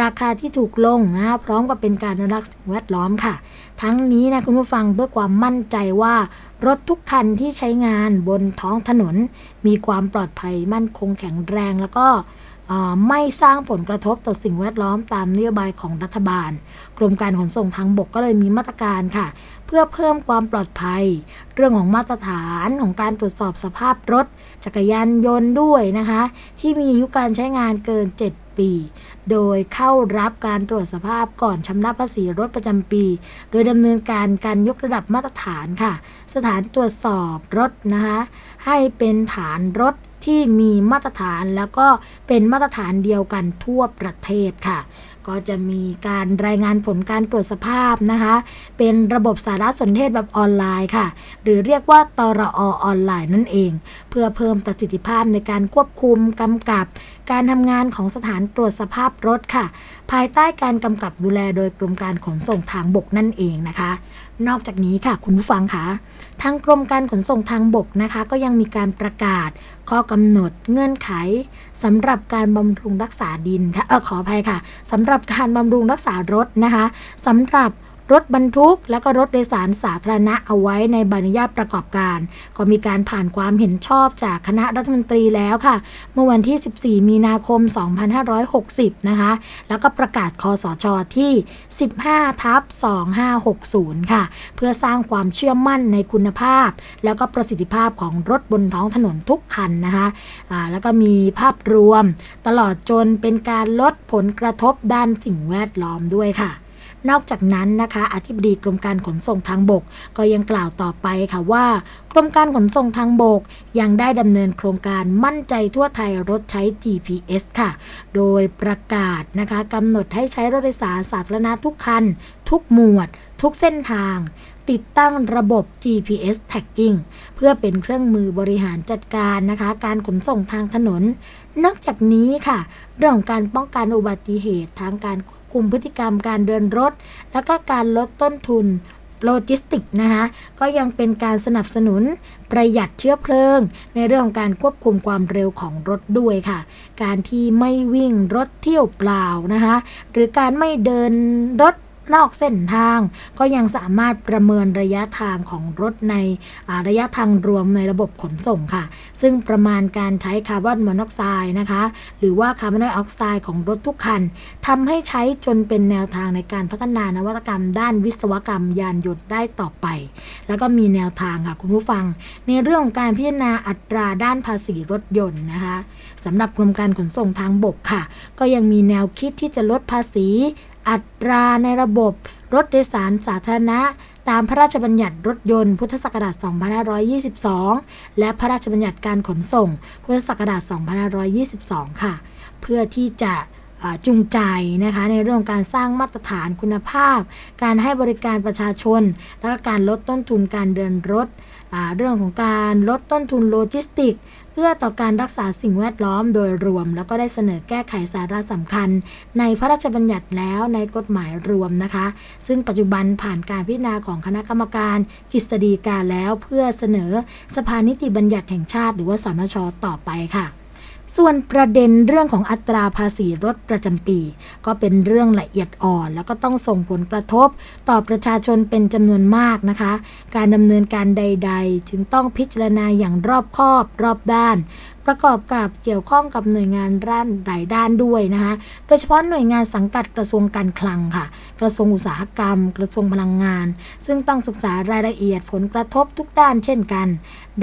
ราคาที่ถูกลงนะพร้อมกับเป็นการอนุรักษ์สิ่งแวดล้อมค่ะ ทั้งนี้นะคุณผู้ฟังเพื่อความมั่นใจว่ารถทุกคันที่ใช้งานบนท้องถนน มีความปลอดภัยมั่นคงแข็งแรง แล้วก็ไม่สร้างผลกระทบต่อสิ่งแวดล้อมตามนโยบายของรัฐบาล กรมการขนส่งทางบกก็เลยมีมาตรการค่ะ เพื่อเพิ่มความปลอดภัย เรื่องของมาตรฐานของการตรวจสอบสภาพรถ จักรยานยนต์ด้วยนะคะ ที่มีอายุการใช้งานเกิน 7 ปี โดยเข้ารับการตรวจสภาพก่อนชำระภาษีรถประจำปี โดยดำเนินการการยกระดับมาตรฐานค่ะ สถานตรวจสอบรถนะคะให้เป็นฐานรถที่มีมาตรฐานแล้วก็เป็นมาตรฐานเดียวกันทั่วประเทศค่ะ ก็จะมีการรายงานผลการตรวจสภาพนะคะ เป็นระบบสารสนเทศแบบออนไลน์ค่ะ หรือเรียกว่าตรอออนไลน์นั่นเอง เพื่อเพิ่มประสิทธิภาพในการควบคุมกำกับ การทำงานของสถานตรวจสภาพรถค่ะ ภายใต้การกำกับดูแลโดยกรมการขนส่งทางบกนั่นเองนะคะ นอกจากนี้ค่ะคุณผู้ฟังคะทางกรมการขนส่งทางบกนะคะ ก็ยังมีการประกาศ ข้อกำหนดเงื่อนไขสำหรับการบำรุงรักษาดินค่ะเออขออภัยค่ะสำหรับการบำรุงรักษารถนะคะสำหรับ รถบรรทุก และก็รถโดยสารสาธารณะเอาไว้ในใบอนุญาตประกอบการ ก็มีการผ่านความเห็นชอบจากคณะรัฐมนตรีแล้วค่ะ เมื่อวันที่ 14 มีนาคม 2560 นะคะ แล้วก็ประกาศคอสชที่ 15 ทับ 2560 ค่ะ เพื่อสร้างความเชื่อมั่นในคุณภาพ แล้วก็ประสิทธิภาพของรถบนท้องถนนทุกคันนะคะอ่าแล้วก็มีภาพรวม ตลอดจนเป็นการลดผลกระทบด้านสิ่งแวดล้อมด้วยค่ะ นอกจากนั้นนะคะ อธิบดีกรมการขนส่งทางบก ก็ยังกล่าวต่อไปค่ะว่ากรมการขนส่งทางบก ยังได้ดำเนินโครงการมั่นใจทั่วไทยรถใช้ GPS ค่ะ โดยประกาศนะคะกำหนดให้ใช้รถโดยสารสาธารณะทุกคัน ทุกหมวด ทุกเส้นทาง ติดตั้งระบบ GPS tracking เพื่อเป็นเครื่องมือบริหารจัดการนะคะ การขนส่งทางถนน นอกจากนี้ค่ะ เรื่องการป้องกันอุบัติเหตุทางการควบ คุมพฤติกรรมการเดินรถ และก็การลดต้นทุนโลจิสติกส์นะคะก็ยังเป็นการสนับสนุนประหยัดเชื้อเพลิง ในเรื่องของการควบคุมความเร็วของรถด้วยค่ะ การที่ไม่วิ่งรถเที่ยวเปล่านะคะหรือการไม่เดินรถ นอกเส้นทาง ก็ยังสามารถประเมินระยะทางของรถในระยะทางรวมในระบบขนส่งค่ะ ซึ่งประมาณการใช้คาร์บอนมอนอกไซด์นะคะ หรือว่าคาร์บอนไดออกไซด์ของรถทุกคันทำให้ใช้จนเป็นแนวทางในการพัฒนานวัตกรรม ด้านวิศวกรรมยานยนต์ได้ต่อไป แล้วก็มีแนวทางค่ะคุณผู้ฟัง ในเรื่องของการพิจารณาอัตราด้านภาษีรถยนต์นะคะสำหรับกรมการขนส่งทางบกค่ะ ก็ยังมีแนวคิดที่จะลดภาษี อัตราในระบบรถโดยสารสาธารณะ ตามพระราชบัญญัติรถยนต์พุทธศักราช 2522 และพระราชบัญญัติการขนส่ง พุทธศักราช 2522 ค่ะ เพื่อที่จะจูงใจนะคะในเรื่องการสร้างมาตรฐานคุณภาพ การให้บริการประชาชน และก็การลดต้นทุนการเดินรถ เรื่องของการลดต้นทุนโลจิสติก เพื่อต่อการรักษาสิ่งแวดล้อมโดยรวม แล้วก็ได้เสนอแก้ไขสาระสำคัญ ในพระราชบัญญัติแล้วในกฎหมายรวมนะคะ ซึ่งปัจจุบันผ่านการพิจารณาของคณะกรรมการกฤษฎีกาแล้วเพื่อเสนอสภานิติบัญญัติแห่งชาติ หรือว่าสนชต่อไปค่ะ ส่วนประเด็นเรื่องของอัตราภาษีรถประจำปี ก็เป็นเรื่องละเอียดอ่อน แล้วก็ต้องส่งผลกระทบต่อประชาชนเป็นจำนวนมากนะคะ การดำเนินการใด ๆ จึงต้องพิจารณาอย่างรอบคอบรอบด้าน ประกอบกับเกี่ยวข้องกับหน่วยงานด้านหลายด้านด้วยนะคะ โดยเฉพาะหน่วยงานสังกัดกระทรวงการคลังค่ะ กระทรวงอุตสาหกรรม กระทรวงพลังงาน ซึ่งต้องศึกษารายละเอียดผลกระทบทุกด้านเช่นกัน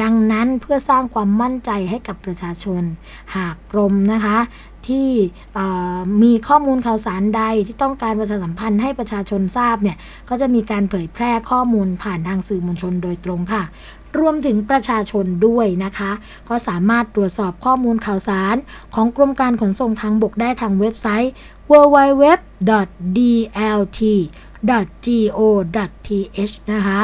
ดังนั้นเพื่อสร้างความมั่นใจให้กับประชาชน หากกรมนะคะที่มีข้อมูลข่าวสารใดที่ต้องการประชาสัมพันธ์ให้ประชาชนทราบเนี่ยก็จะมีการเผยแพร่ข้อมูลผ่านทางสื่อมวลชนโดยตรงค่ะ รวมถึงประชาชนด้วยนะคะ ก็สามารถตรวจสอบข้อมูลข่าวสารของกรมการขนส่งทางบกได้ทางเว็บไซต์ www.dlt.go.th นะคะ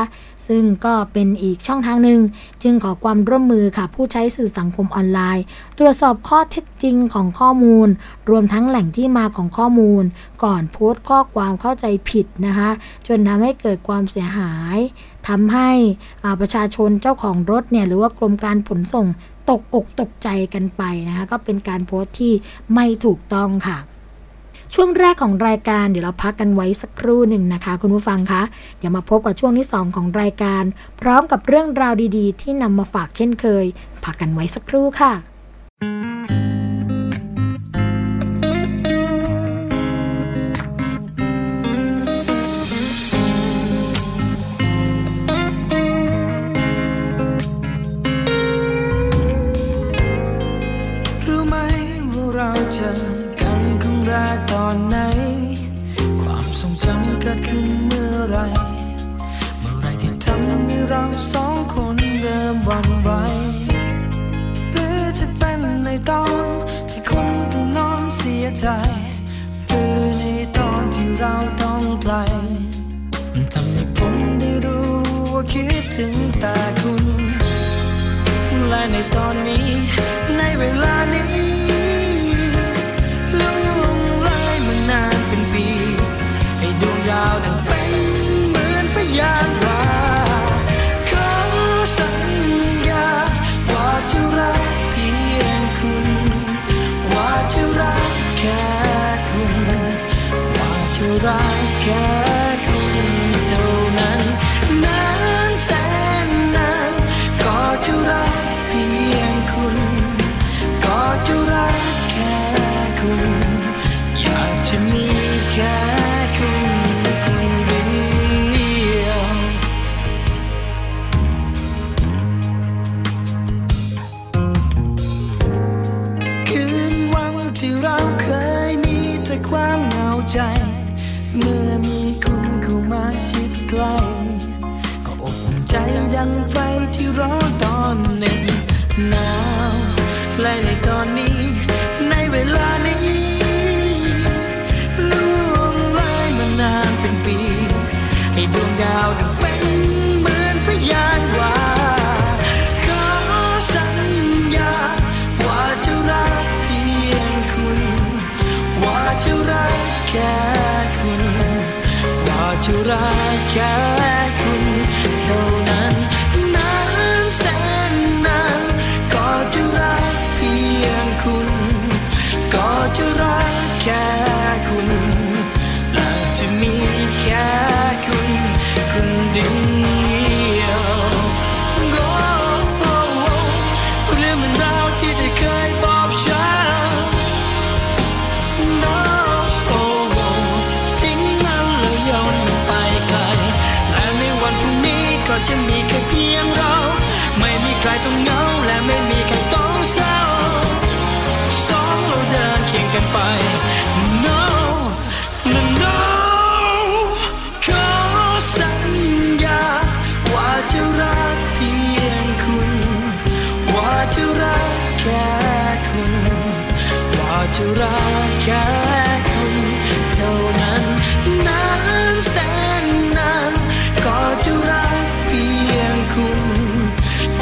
ซึ่งก็เป็นอีกช่องทางหนึ่ง จึงขอความร่วมมือค่ะ ผู้ใช้สื่อสังคมออนไลน์ ตรวจสอบข้อเท็จจริงของข้อมูล รวมทั้งแหล่งที่มาของข้อมูล ก่อนโพสต์ข้อความเข้าใจผิดนะคะ จนทำให้เกิดความเสียหายทำให้ประชาชนเจ้าของรถเนี่ยหรือว่ากรมการขนส่งตกอกตกใจกันไปนะคะก็เป็นการโพสต์ที่ไม่ถูกต้องค่ะ ช่วงแรกของรายการเดี๋ยวเราพักกันไว้สักครู่หนึ่งนะคะ คุณผู้ฟังคะอย่ามาพบกับช่วงที่ 2 ของรายการ พร้อมกับเรื่องราวดีๆ ที่นำมาฝากเช่นเคยพักกันไว้สักครู่ค่ะ ดขึ้นเมื่อไร เมื่อไรที่ทำให้เราสองคนเริ่มหวั่นไหวหรือจะเป็นในตอนที่คุณต้องนอนเสียใจ หรือในตอนที่เราต้องไกลมันทำให้ผมได้รู้ว่าคิดถึงแต่คุณ และในตอนนี้ในเวลานี้าวดังเป็นเหมือนพยาน จะรักแค่คุณเท่านั้นนานแสนนานก็จะรักเพียงคุณ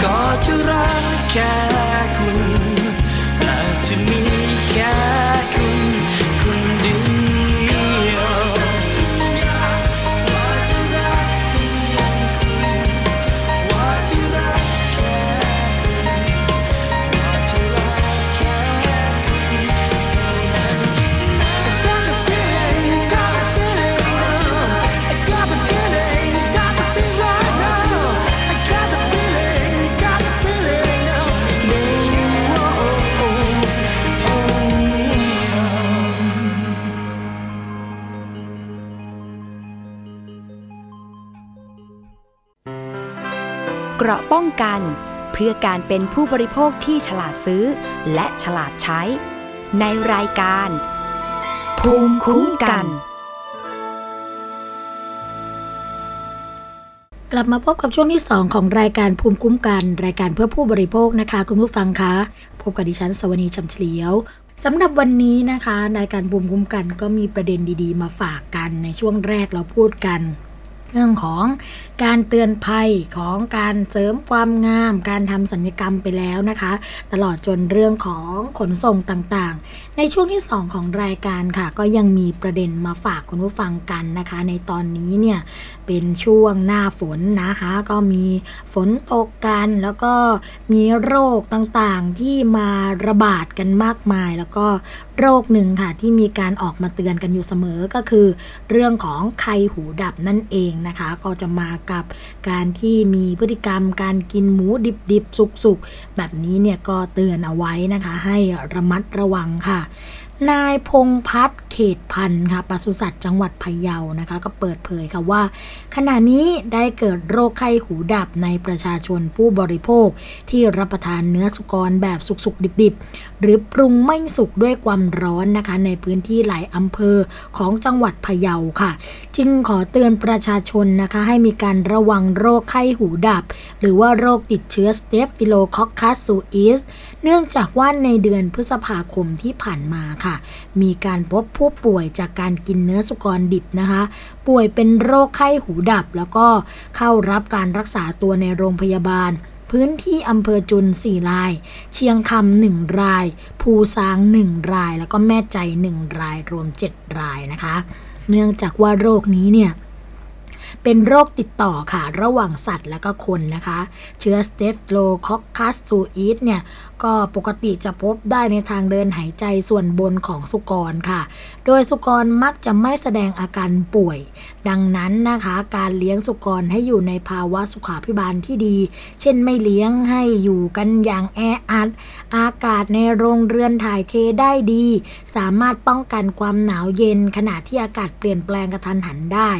ก็จะรักแค่ เกราะป้องกัน เพื่อการเป็นผู้บริโภคที่ฉลาดซื้อ และฉลาดใช้ ในรายการ ภูมิคุ้มกัน กลับมาพบกับช่วงที่ 2 ของรายการภูมิคุ้มกัน รายการเพื่อผู้บริโภคนะคะ คุณผู้ฟังคะพบกับดิฉันสวนีชำเฉลียวสำหรับวันนี้นะคะรายการภูมิคุ้มกันก็มีประเด็นดี ๆ มาฝากกันในช่วงแรกเราพูดกัน เรื่องของการเตือนภัยของการเสริมความงาม การทำสัญญกรรมไปแล้วนะคะ ตลอดจนเรื่องของขนส่งต่างๆ ในช่วงที่ 2 ของรายการค่ะ ก็ยังมีประเด็นมาฝากคุณผู้ฟังกันนะคะ ในตอนนี้เนี่ยเป็นช่วงหน้าฝนนะคะ ก็มีฝนตกกันแล้วก็มีโรคต่างๆที่มาระบาดกันมากมาย แล้วก็โรคหนึ่งค่ะที่มีการออกมาเตือนกันอยู่เสมอก็คือ เรื่องของไข้หูดับนั่นเองนะคะ ก็จะมากับการที่มีพฤติกรรมการกินหมูดิบๆสุกๆแบบนี้เนี่ยก็เตือนเอาไว้นะคะ ให้ระมัดระวังค่ะนายพงพัฒน์เขตพันธ์ค่ะปศุสัตว์จังหวัดพะเยานะคะ ก็เปิดเผยค่ะว่า ขณะนี้ได้เกิดโรคไข้หูดับในประชาชนผู้บริโภค ที่รับประทานเนื้อสุกรแบบสุกๆดิบๆ หรือปรุงไม่สุกด้วยความร้อนนะคะ ในพื้นที่หลายอำเภอของจังหวัดพะเยาค่ะ จึงขอเตือนประชาชนนะคะ ให้มีการระวังโรคไข้หูดับ หรือว่าโรคติดเชื้อสเตฟติโลคอคคัสซูอิส เนื่องจากว่าในเดือนพฤษภาคมที่ผ่านมาค่ะ มีการพบผู้ป่วยจากการกินเนื้อสุกรดิบนะคะ ป่วยเป็นโรคไข้หูดับ แล้วก็เข้ารับการรักษาตัวในโรงพยาบาลพื้นที่อำเภอจุน 4 ราย เชียงคำหนึ่งราย ภูซางหนึ่งราย แล้วก็แม่ใจหนึ่งรายรวม 7 รายนะคะ เนื่องจากว่าโรคนี้เนี่ย เป็นโรคติดต่อค่ะ ระหว่างสัตว์และก็คนนะคะ เชื้อ Streptococcus suis เนี่ย ก็ปกติจะพบได้ในทางเดินหายใจส่วนบนของสุกรค่ะ โดยสุกรมักจะไม่แสดงอาการป่วย ดังนั้นนะคะ การเลี้ยงสุกรให้อยู่ในภาวะสุขาพิบาลที่ดี เช่นไม่เลี้ยงให้อยู่กันอย่างแออัด อากาศในโรงเรือนถ่ายเทได้ดี สามารถป้องกันความหนาวเย็น ขณะที่อากาศเปลี่ยนแปลงกระทันหันได้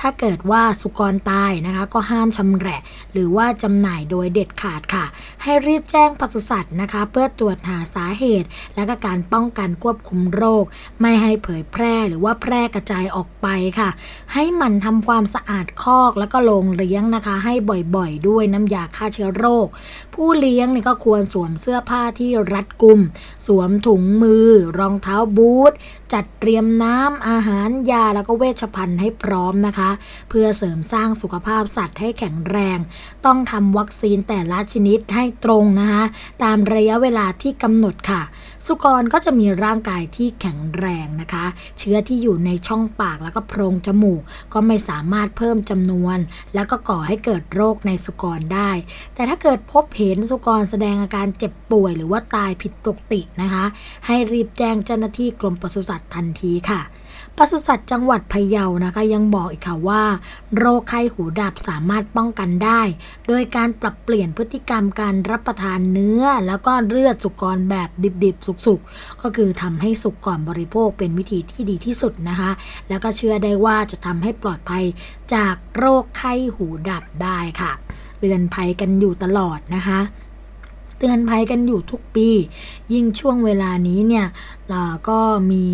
ถ้าเกิดว่าสุกรตายนะคะ ก็ห้ามชำแหละ หรือว่าจำหน่ายโดยเด็ดขาดค่ะ ให้รีบแจ้งปศุสัตว์นะคะ เพื่อตรวจหาสาเหตุ และก็การป้องกันควบคุมโรค ไม่ให้เผยยแพร่หรือว่าแพร่กระจายออกไปค่ะ ให้มันทำความสะอาดคอกแล้วก็โรงเลี้ยงนะคะ ให้บ่อยๆ ด้วยน้ำยาฆ่าเชื้อโรค ผู้เลี้ยงนี่ก็ควรสวมเสื้อผ้าที่รัดกุม สวมถุงมือ รองเท้าบูท จัดเตรียมน้ำอาหารยาแล้วก็เวชภัณฑ์ให้พร้อมนะคะ เพื่อเสริมสร้างสุขภาพสัตว์ให้แข็งแรง ต้องทำวัคซีนแต่ละชนิดให้ตรงนะคะ ตามระยะเวลาที่กำหนดค่ะ สุกรก็จะมีร่างกายที่แข็งแรงนะคะ เชื้อที่อยู่ในช่องปากแล้วก็โพรงจมูก ก็ไม่สามารถเพิ่มจำนวน แล้วก็ก่อให้เกิดโรคในสุกรได้ แต่ถ้าเกิดพบเห็นสุกรแสดงอาการเจ็บป่วย หรือว่าตายผิดปกตินะคะ ให้รีบแจ้งเจ้าหน้าที่กรมปศุสัตว์ทันทีค่ะ ปศุสัตว์จังหวัดพะเยานะคะ ยังบอกอีกค่ะว่า โรคไข้หูดับสามารถป้องกันได้ โดยการปรับเปลี่ยนพฤติกรรมการรับประทานเนื้อ แล้วก็เลือดสุกรแบบดิบๆ สุกๆ ก็คือทำให้สุกก่อนบริโภคเป็นวิธีที่ดีที่สุดนะคะ แล้วก็เชื่อได้ว่าจะทำให้ปลอดภัยจากโรคไข้หูดับได้ค่ะเตือนภัยกันอยู่ตลอดนะคะเตือนภัยกันอยู่ทุกปี ยิ่งช่วงเวลานี้เนี่ยเราก็มี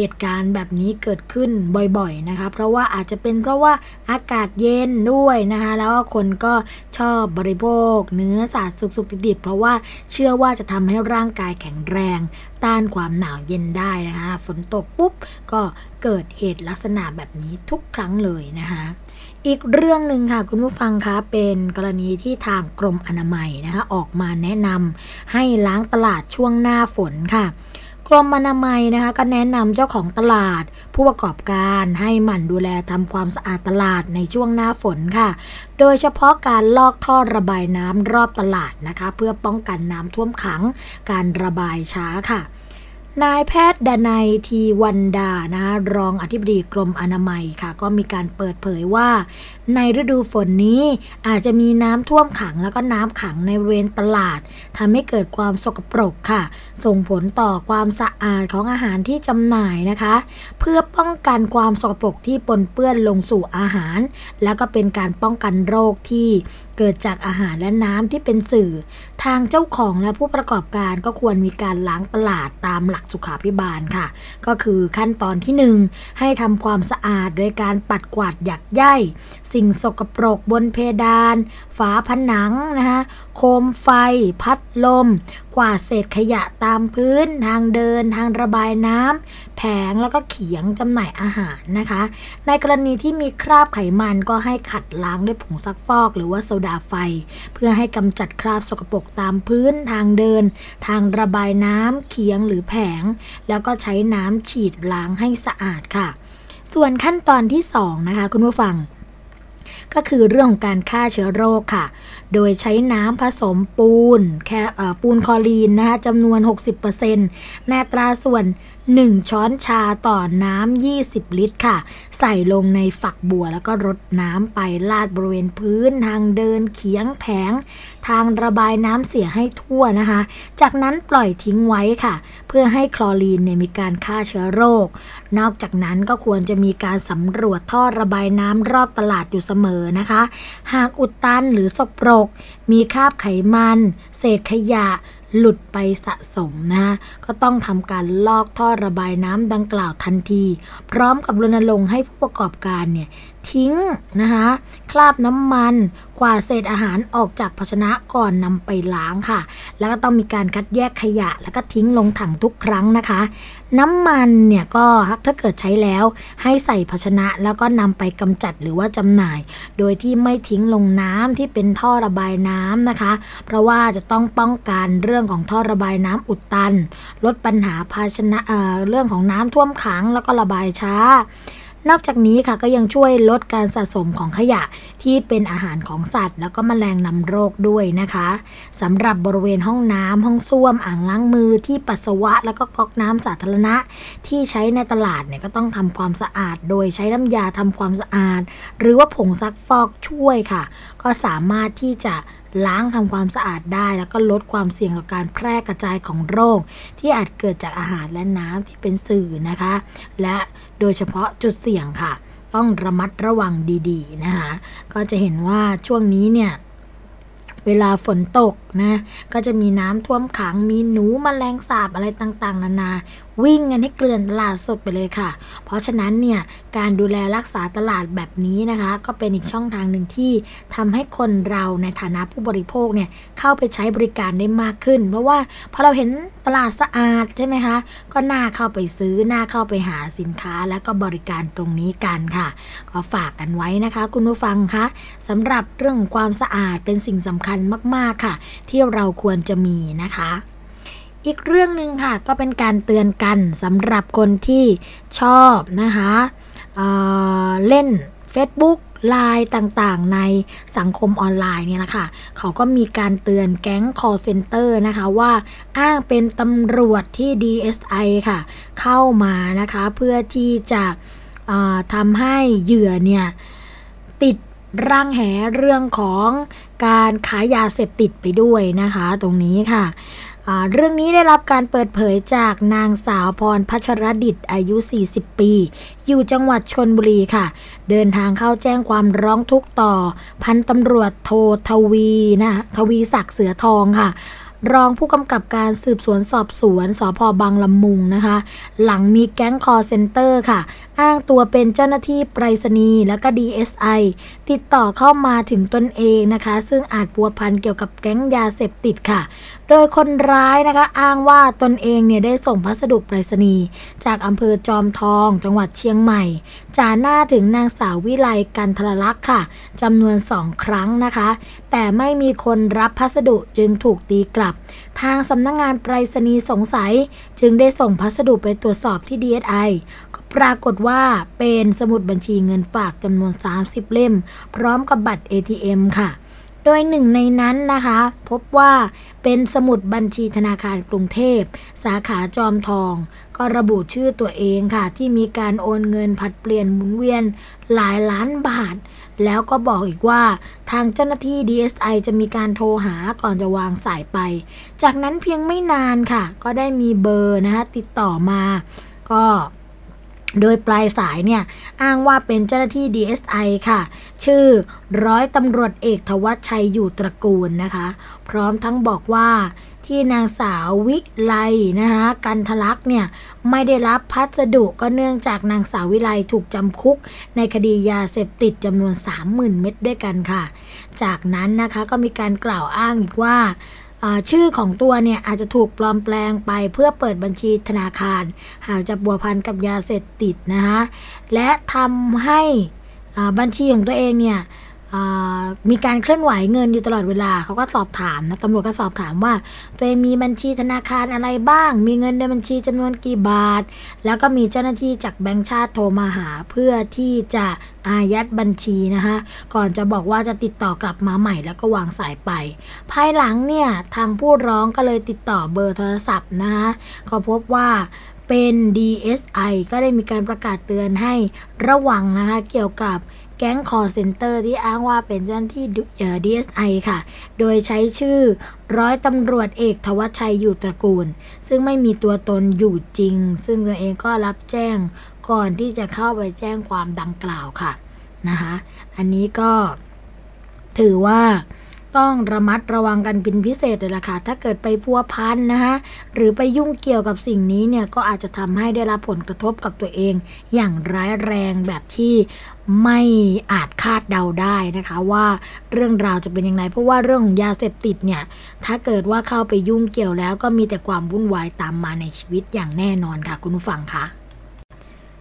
เหตุการณ์แบบนี้เกิดขึ้นบ่อยๆนะคะ เพราะว่าอาจจะเป็นเพราะว่าอากาศเย็นด้วยนะคะ แล้วคนก็ชอบบริโภค เนื้อสัตว์สุกๆดิบๆเพราะว่าเชื่อว่าจะทำให้ร่างกายแข็งแรง ต้านความหนาวเย็นได้นะคะ ฝนตกปุ๊บก็เกิดเหตุลักษณะแบบนี้ทุกครั้งเลยนะคะอีกเรื่องหนึ่งค่ะคุณผู้ฟังคะเป็นกรณีที่ทางกรมอนามัยนะคะออกมาแนะนำให้ล้างตลาดช่วงหน้าฝนค่ะ กรมอนามัยนะคะก็แนะนำเจ้าของตลาด ผู้ประกอบการให้หมั่นดูแลทำความสะอาดตลาดในช่วงหน้าฝนค่ะ โดยเฉพาะการลอกท่อระบายน้ำรอบตลาดนะคะ เพื่อป้องกันน้ำท่วมขัง การระบายช้าค่ะนายแพทย์ดนัยทีวันดานะคะรองอธิบดีกรมอนามัยค่ะ ก็มีการเปิดเผยว่า ในฤดูฝนนี้อาจจะมีน้ำท่วมขังแล้วก็น้ำขังในบริเวณตลาดทำให้เกิดความสกปรกค่ะ ส่งผลต่อความสะอาดของอาหารที่จำหน่ายนะคะ เพื่อป้องกันความสกปรกที่ปนเปื้อนลงสู่อาหาร แล้วก็เป็นการป้องกันโรคที่เกิดจากอาหารและน้ำที่เป็นสื่อ ทางเจ้าของและผู้ประกอบการก็ควรมีการล้างตลาดตามหลักสุขาภิบาลค่ะ ก็คือขั้นตอนที่หนึ่งให้ทำความสะอาดโดยการปัดกวาดหยักใยสิ่ิ่งสกปรกบนเพดาน ฝาผนังนะคะโคมไฟ พัดลม กวาดเศษขยะตามพื้น ทางเดิน ทางระบายน้ำแผงแล้วก็เขียงจำหน่ายอาหารนะคะ ในกรณีที่มีคราบไขมันก็ให้ขัดล้างด้วยผงซักฟอก หรือว่าโซดาไฟ เพื่อให้กำจัดคราบสกปรกตามพื้น ทางเดิน ทางระบายน้ำเขียงหรือแผง แล้วก็ใช้น้ำฉีดล้างให้สะอาดค่ะ ส่วนขั้นตอนที่สองนะคะคุณผู้ฟัง ก็คือเรื่องของการฆ่าเชื้อโรคค่ะ โดยใช้น้ำผสมปูน แค่ปูนคลอรีนนะคะจำนวน 60%ในตราส่วน 1 ช้อนชาต่อน้ำ 20 ลิตรค่ะ ใส่ลงในฝักบัวแล้วก็รดน้ำไปลาดบริเวณพื้นทางเดินเขียงแผง ทางระบายน้ำเสียให้ทั่วนะคะ จากนั้นปล่อยทิ้งไว้ค่ะ เพื่อให้คลอรีนเนี่ยมีการฆ่าเชื้อโรค นอกจากนั้นก็ควรจะมีการสำรวจท่อระบายน้ำรอบตลาดอยู่เสมอนะคะ หากอุดตันหรือสกปรก มีคราบไขมัน เศษขยะ หลุดไปสะสมนะ ก็ต้องทำการลอกท่อระบายน้ำดังกล่าวทันที พร้อมกับรณรงค์ให้ผู้ประกอบการเนี่ย ทิ้งนะคะคราบน้ำมันกวาดเศษอาหารออกจากภาชนะก่อนนำไปล้างค่ะ แล้วก็ต้องมีการคัดแยกขยะ แล้วก็ทิ้งลงถังทุกครั้งนะคะ น้ำมันเนี่ยก็ถ้าเกิดใช้แล้วให้ใส่ภาชนะแล้วก็นำไปกำจัดหรือว่าจำหน่าย โดยที่ไม่ทิ้งลงน้ำที่เป็นท่อระบายน้ำนะคะ เพราะว่าจะต้องป้องกันเรื่องของท่อระบายน้ำอุดตัน ลดปัญหาภาชนะเเรื่องของน้ำท่วมขังแล้วก็ระบายช้า นอกจากนี้ค่ะก็ยังช่วยลดการสะสมของขยะที่เป็นอาหารของสัตว์ แล้วก็แมลงนำโรคด้วยนะคะสำหรับบริเวณห้องน้ำห้องส้วม อ่างล้างมือที่ปัสสาวะ แล้วก็ก๊อกน้ำสาธารณะ ที่ใช้ในตลาดเนี่ยก็ต้องทำความสะอาด โดยใช้น้ำยาทำความสะอาด หรือว่าผงซักฟอกช่วยค่ะ ก็สามารถที่จะ ล้างทำความสะอาดได้ แล้วก็ลดความเสี่ยงต่อการแพร่กระจายของโรค ที่อาจเกิดจากอาหารและน้ำที่เป็นสื่อนะคะ และโดยเฉพาะจุดเสี่ยงค่ะ ต้องระมัดระวังดีๆนะคะ ก็จะเห็นว่าช่วงนี้เนี่ยเเวลาฝนตกนะ ก็จะมีน้ำท่วมขัง มีหนูมแมลงสาบอะไรต่างๆ นานา วิ่งกันให้เกลื่อนตลาดสดไปเลยค่ะ เพราะฉะนั้นเนี่ยการดูแลรักษาตลาดแบบนี้นะคะ ก็เป็นอีกช่องทางหนึ่งที่ทำให้คนเราในฐานะผู้บริโภคเนี่ยเข้าไปใช้บริการได้มากขึ้น เพราะว่าพอเราเห็นตลาดสะอาดใช่ไหมคะก็น่าเข้าไปซื้อน่าเข้าไปหาสินค้า แล้วก็บริการตรงนี้กันค่ะ ก็ฝากกันไว้นะคะ คุณผู้ฟังคะสำหรับเรื่องของความสะอาดเป็นสิ่งสำคัญมาก ๆค่ะ ที่เราควรจะมีนะคะ อีกเรื่องหนึ่งค่ะก็เป็นการเตือนกันสำหรับคนที่ชอบนะคะเเล่น Facebook ไลน์ต่างๆ ในสังคมออนไลน์เนี่ยนะคะเขาก็มีการเตือนแก๊ง call center นะคะว่าอ้างเป็นตำรวจที่ DSI ค่ะ เข้ามานะคะเพื่อที่จะทำให้เหยื่อเนี่ย ติดร่างแหเรื่องของการขายยาเสพติดไปด้วยนะคะ ตรงนี้ค่ะ เรื่องนี้ได้รับการเปิดเผยจากนางสาวพรพัชรดิตอายุ 40 ปี อยู่จังหวัดชนบุรีค่ะ เดินทางเข้าแจ้งความร้องทุกข์ต่อ พันตำรวจโททวีนะทวีศักดิ์เสือทองค่ะรองผู้กำกับการสืบสวนสอบสวนสพบางลำมุงนะคะ หลังมีแก๊งคอลเซ็นเตอร์ค่ะ อ้างตัวเป็นเจ้าหน้าที่ไปรษณีย์และก็ DSI ติดต่อเข้ามาถึงตนเองนะคะ ซึ่งอาจพัวพันเกี่ยวกับแก๊งยาเสพติดค่ะ โดยคนร้ายนะคะอ้างว่าตนเองเนี่ยได้ส่งพัสดุไปรษณีย์จากอำเภอจอมทอง จังหวัดเชียงใหม่จ่าหน้าถึงนางสาววิไลกันทรลักษ์ค่ะจำนวนสองครั้งนะคะ แต่ไม่มีคนรับพัสดุจึงถูกตีกลับ ทางสำนักงงานไปรษณีย์สงสัย จึงได้ส่งพัสดุไปตรวจสอบที่ DSI ก ปรากฏว่าเป็นสมุดบัญชีเงินฝากจำนวน 30 เล่ม พร้อมกับบัตร ATM ค่ะ โดยหนึ่งในนั้นนะคะ พบว่าเป็นสมุดบัญชีธนาคารกรุงเทพ สาขาจอมทอง ก็ระบุชื่อตัวเองค่ะ ที่มีการโอนเงินผัดเปลี่ยนหมุนเวียนหลายล้านบาท แล้วก็บอกอีกว่าทางเจ้าหน้าที่ DSI จะมีการโทรหาก่อนจะวางสายไป จากนั้นเพียงไม่นานค่ะ ก็ได้มีเบอร์นะคะติดต่อมา ก็ โดยปลายสายเนี่ย อ้างว่าเป็นเจ้าหน้าที่ DSI ค่ะ ชื่อร้อยตำรวจเอกทวัชชัยอยู่ตระกูลนะคะ พร้อมทั้งบอกว่าที่นางสาววิไลนะคะกันทลักษ์เนี่ย ไม่ได้รับพัสดุก็เนื่องจากนางสาววิไลถูกจำคุก ในคดียาเสพติดจำนวน 30,000 เม็ดด้วยกันค่ะ จากนั้นนะคะก็มีการกล่าวอ้างอีกว่า ชื่อของตัวเนี่ยอาจจะถูกปลอมแปลงไปเพื่อเปิดบัญชีธนาคาร หากจะบัวพันกับยาเสพติดนะคะและทำให้บัญชีของตัวเองเนี่ย มีการเคลื่อนไหวเงินอยู่ตลอดเวลาเขาก็สอบถามนะตำรวจก็สอบถามว่าตัวเองมีบัญชีธนาคารอะไรบ้าง มีเงินในบัญชีจำนวนกี่บาท แล้วก็มีเจ้าหน้าที่จากแบงก์ชาติโทรมาหา เพื่อที่จะอายัดบัญชีนะคะ ก่อนจะบอกว่าจะติดต่อกลับมาใหม่แล้วก็วางสายไป ภายหลังเนี่ยทางผู้ร้องก็เลยติดต่อเบอร์โทรศัพท์นะคะเขาพบว่าเป็น DSI ก็ได้มีการประกาศเตือนให้ระวังนะคะเกี่ยวกับ แก๊งคอลเซ็นเตอร์ที่อ้างว่าเป็นเจ้าหน้าที่ DSI ค่ะ โดยใช้ชื่อร้อยตำรวจเอกทวัชชัยอยู่ตระกูล ซึ่งไม่มีตัวตนอยู่จริง ซึ่งตัวเองก็รับแจ้งก่อนที่จะเข้าไปแจ้งความดังกล่าวค่ะนะคะ อันนี้ก็ถือว่า ต้องระมัดระวังกันเป็นพิเศษเลยล่ะค่ะ ถ้าเกิดไปพัวพันนะคะหรือไปยุ่งเกี่ยวกับสิ่งนี้เนี่ยก็อาจจะทำให้ได้รับผลกระทบกับตัวเอง อย่างร้ายแรงแบบที่ไม่อาจคาดเดาได้นะคะ ว่าเรื่องราวจะเป็นยังไงเพราะว่าเรื่องของยาเสพติดเนี่ย ถ้าเกิดว่าเข้าไปยุ่งเกี่ยวแล้ว ก็มีแต่ความวุ่นวายตามมาในชีวิตอย่างแน่นอนค่ะ คุณผู้ฟังคะ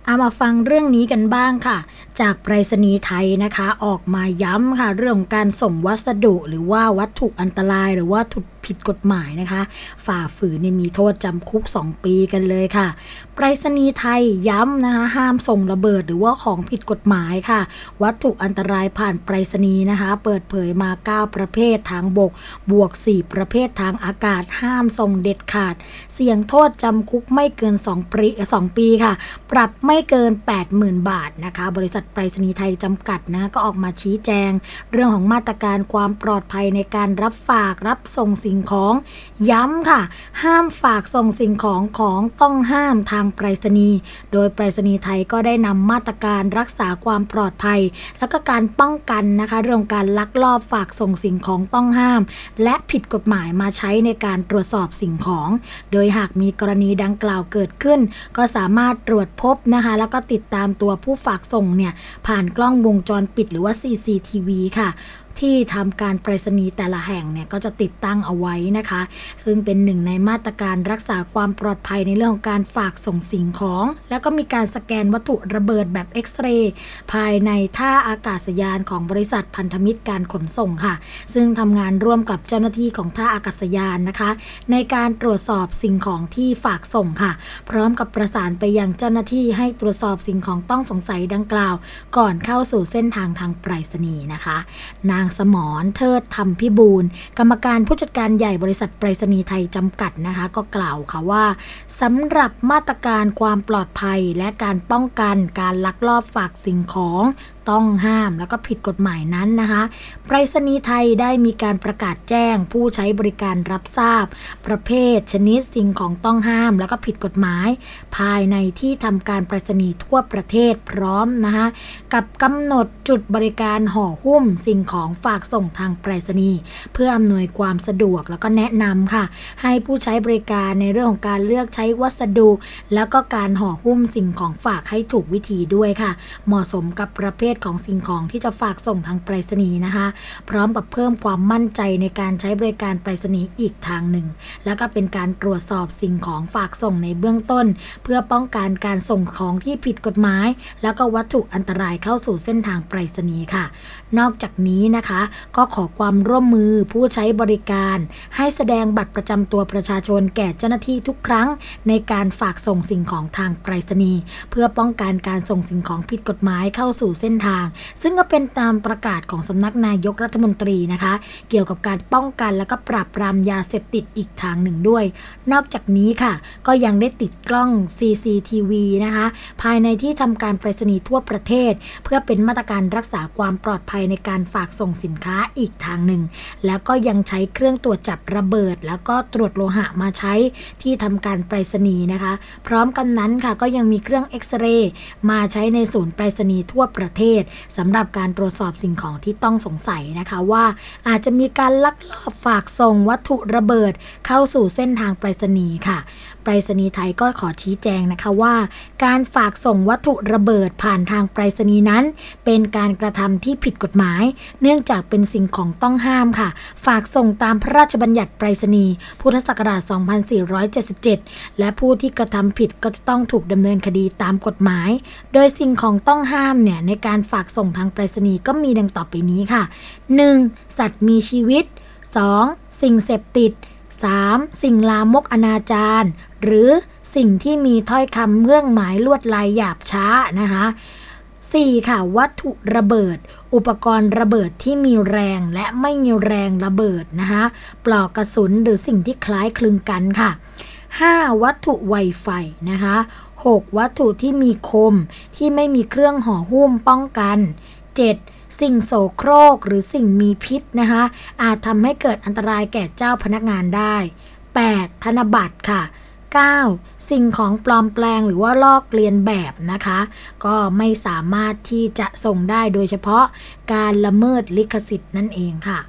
เอามาฟังเรื่องนี้กันบ้างค่ะ จากไปรษณีย์ไทยนะคะ ออกมาย้ำค่ะเรื่องการส่งวัสดุหรือว่าวัตถุอันตรายหรือว่าถูกผิดกฎหมายนะคะ ฝ่าฝืนมีโทษจำคุก 2 ปีกันเลยค่ะ ไปรษณีย์ไทยย้ำนะคะห้ามส่งระเบิดหรือว่าของผิดกฎหมายค่ะ วัตถุอันตรายผ่านไปรษณีย์นะคะ เปิดเผยมา 9 ประเภททางบก บวก 4 ประเภททางอากาศห้ามส่งเด็ดขาด เสี่ยงโทษจำคุกไม่เกิน 2 ปี2ปีค่ะ ปรับไม่เกิน 80,000 บาทนะคะ บริษัทไปรษณีย์ไทยจำกัดนะก็ออกมาชี้แจง เรื่องของมาตรการความปลอดภัยในการรับฝากรับส่งสิ่งของ ย้ำค่ะ ห้ามฝากส่งสิ่งของของต้องห้ามทางไปรษณีย์ โดยไปรษณีย์ไทยก็ได้นำมาตรการรักษาความปลอดภัย แล้วก็การป้องกันนะคะเรื่องการลักลอบฝากส่งสิ่งของต้องห้าม และผิดกฎหมายมาใช้ในการตรวจสอบสิ่งของ โดยหากมีกรณีดังกล่าวเกิดขึ้น ก็สามารถตรวจพบนะคะ แล้วก็ติดตามตัวผู้ฝากส่งเนี่ยผ่านกล้องวงจรปิดหรือว่า CCTV ค่ะ ที่ทำการไปรษณีย์แต่ละแห่งเนี่ยก็จะติดตั้งเอาไว้นะคะ ซึ่งเป็นหนึ่งในมาตรการรักษาความปลอดภัยในเรื่องของการฝากส่งสิ่งของ แล้วก็มีการสแกนวัตถุระเบิดแบบเอ็กซเรย์ภายในท่าอากาศยานของบริษัทพันธมิตรการขนส่งค่ะ ซึ่งทำงานร่วมกับเจ้าหน้าที่ของท่าอากาศยานนะคะ ในการตรวจสอบสิ่งของที่ฝากส่งค่ะ พร้อมกับประสานไปยังเจ้าหน้าที่ให้ตรวจสอบสิ่งของต้องสงสัยดังกล่าว ก่อนเข้าสู่เส้นทางทางไปรษณีย์นะคะ นางสมรเทิดธรรมพิบูลกรรมการผู้จัดการใหญ่บริษัทไปรษณีย์ไทยจำกัดนะคะ ก็กล่าวค่ะว่าสำหรับมาตรการความปลอดภัยและการป้องกันการลักลอบฝากสิ่งของ ต้องห้ามแล้วก็ผิดกฎหมายนั้นนะคะไปรษณีย์ไทยได้มีการประกาศแจ้งผู้ใช้บริการรับทราบ ประเภท ชนิดสิ่งของต้องห้าม แล้วก็ผิดกฎหมาย ภายในที่ทำการไปรษณีย์ทั่วประเทศพร้อมนะคะกับกำหนดจุดบริการห่อหุ้ม สิ่งของฝากส่งทางไปรษณีย์เพื่ออำนวยความสะดวกแล้วก็แนะนำค่ะ ให้ผู้ใช้บริการในเรื่องของการเลือกใช้วัสดุ แล้วก็การห่อหุ้มสิ่งของฝากให้ถูกวิธีด้วยค่ะ เหมาะสมกับประเภทของสิ่งของที่จะฝากส่งทางไปรษณีย์นะคะ พร้อมกับเพิ่มความมั่นใจในการใช้บริการไปรษณีย์อีกทางหนึ่ง แล้วก็เป็นการตรวจสอบสิ่งของฝากส่งในเบื้องต้น เพื่อป้องกันการส่งของที่ผิดกฎหมาย แล้วก็วัตถุอันตรายเข้าสู่เส้นทางไปรษณีย์ค่ะ นอกจากนี้นะคะ ก็ขอความร่วมมือผู้ใช้บริการ ให้แสดงบัตรประจำตัวประชาชนแก่เจ้าหน้าที่ทุกครั้ง ในการฝากส่งสิ่งของทางไปรษณีย์เพื่อป้องกันการส่งสิ่งของผิดกฎหมายเข้าสู่เส้นทางซึ่งก็เป็นตามประกาศของสำนักนายกรัฐมนตรีนะคะ เกี่ยวกับการป้องกันและก็ปราบปรามยาเสพติดอีกทางหนึ่งด้วย นอกจากนี้ค่ะ ก็ยังได้ติดกล้อง CCTV นะคะ ภายในที่ทำการไปรษณีย์ทั่วประเทศ เพื่อเป็นมาตรการรักษาความปลอดภัยในการฝากส่งสินค้าอีกทางหนึ่ง แล้วก็ยังใช้เครื่องตรวจจับระเบิด แล้วก็ตรวจโลหะมาใช้ที่ทำการไปรษณีย์นะคะ พร้อมกันนั้นค่ะก็ยังมีเครื่องเอ็กซเรย์มาใช้ในศูนย์ไปรษณีย์ทั่วประเทศสำหรับการตรวจสอบสิ่งของที่ต้องสงสัยนะคะว่า อาจจะมีการลักลอบฝากส่งวัตถุระเบิดเข้าสู่เส้นทางไปรษณีย์ค่ะ ไปรษณีย์ไทยก็ขอชี้แจงนะคะว่า การฝากส่งวัตถุระเบิดผ่านทางไปรษณีย์นั้น เป็นการกระทำที่ผิดกฎหมาย เนื่องจากเป็นสิ่งของต้องห้ามค่ะ ฝากส่งตามพระราชบัญญัติไปรษณีย์พุทธศักราช 2477 และผู้ที่กระทำผิดก็จะต้องถูกดำเนินคดีตามกฎหมาย โดยสิ่งของต้องห้ามเนี่ยในการฝากส่งทางไปรษณีย์ก็มีดังต่อไปนี้ค่ะ 1. สัตว์มีชีวิต 2. สิ่งเสพติด 3. สิ่งลามกอนาจารหรือสิ่งที่มีถ้อยคำเรื่องหมายลวดลายหยาบช้านะคะ 4. ค่ะวัตถุระเบิด อุปกรณ์ระเบิดที่มีแรงและไม่มีแรงระเบิดนะคะปลอกกระสุนหรือสิ่งที่คล้ายคลึงกันค่ะ 5. วัตถุไวไฟนะคะ 6. วัตถุที่มีคมที่ไม่มีเครื่องห่อหุ้มป้องกัน 7. สิ่งโสโครกหรือสิ่งมีพิษนะคะ อาจทำให้เกิดอันตรายแก่เจ้าพนักงานได้ 8. ธนบัตรค่ะ 9. สิ่งของปลอมแปลงหรือว่าลอกเลียนแบบนะคะ ก็ไม่สามารถที่จะส่งได้โดยเฉพาะการละเมิดลิขสิทธิ์นั่นเองค่ะ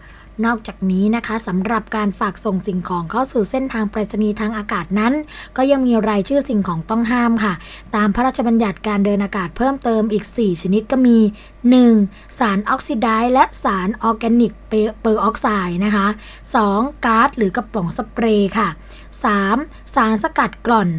นอกจากนี้นะคะสำหรับการฝากส่งสิ่งของเข้าสู่เส้นทางไปรษณีย์ทางอากาศนั้น ก็ยังมีรายชื่อสิ่งของต้องห้ามค่ะ ตามพระราชบัญญัติการเดินอากาศเพิ่มเติมอีก 4 ชนิดก็มี 1. สารออกซิไดซ์และสารออร์แกนิกเปอร์ออกไซด์นะคะ 2. ก๊าซหรือกระป๋องสเปรย์ค่ะ 3. สารสกัดกร่อน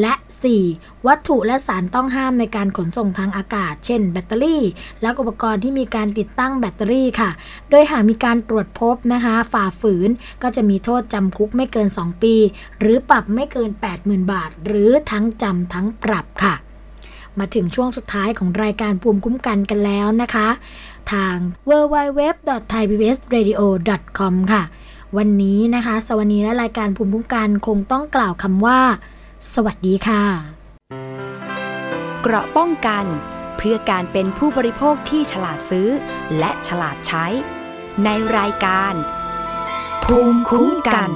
และ 4. วัตถุและสารต้องห้ามในการขนส่งทางอากาศ เช่น แบตเตอรี่ และอุปกรณ์ที่มีการติดตั้งแบตเตอรี่ค่ะ โดยหากมีการตรวจพบนะคะ ฝ่าฝืนก็จะมีโทษจำคุกไม่เกิน 2 ปี หรือปรับไม่เกิน 80,000 บาท หรือทั้งจำทั้งปรับค่ะ มาถึงช่วงสุดท้ายของรายการภูมิคุ้มกันกันแล้วนะคะ ทาง www.thaipbsradio.com ค่ะ วันนี้นะคะ สวัสดีและรายการภูมิคุ้มกันคงต้องกล่าวคำว่า สวัสดีค่ะ เกราะป้องกันเพื่อการเป็นผู้บริโภคที่ฉลาดซื้อ และฉลาดใช้ ในรายการ ภูมิคุ้มกัน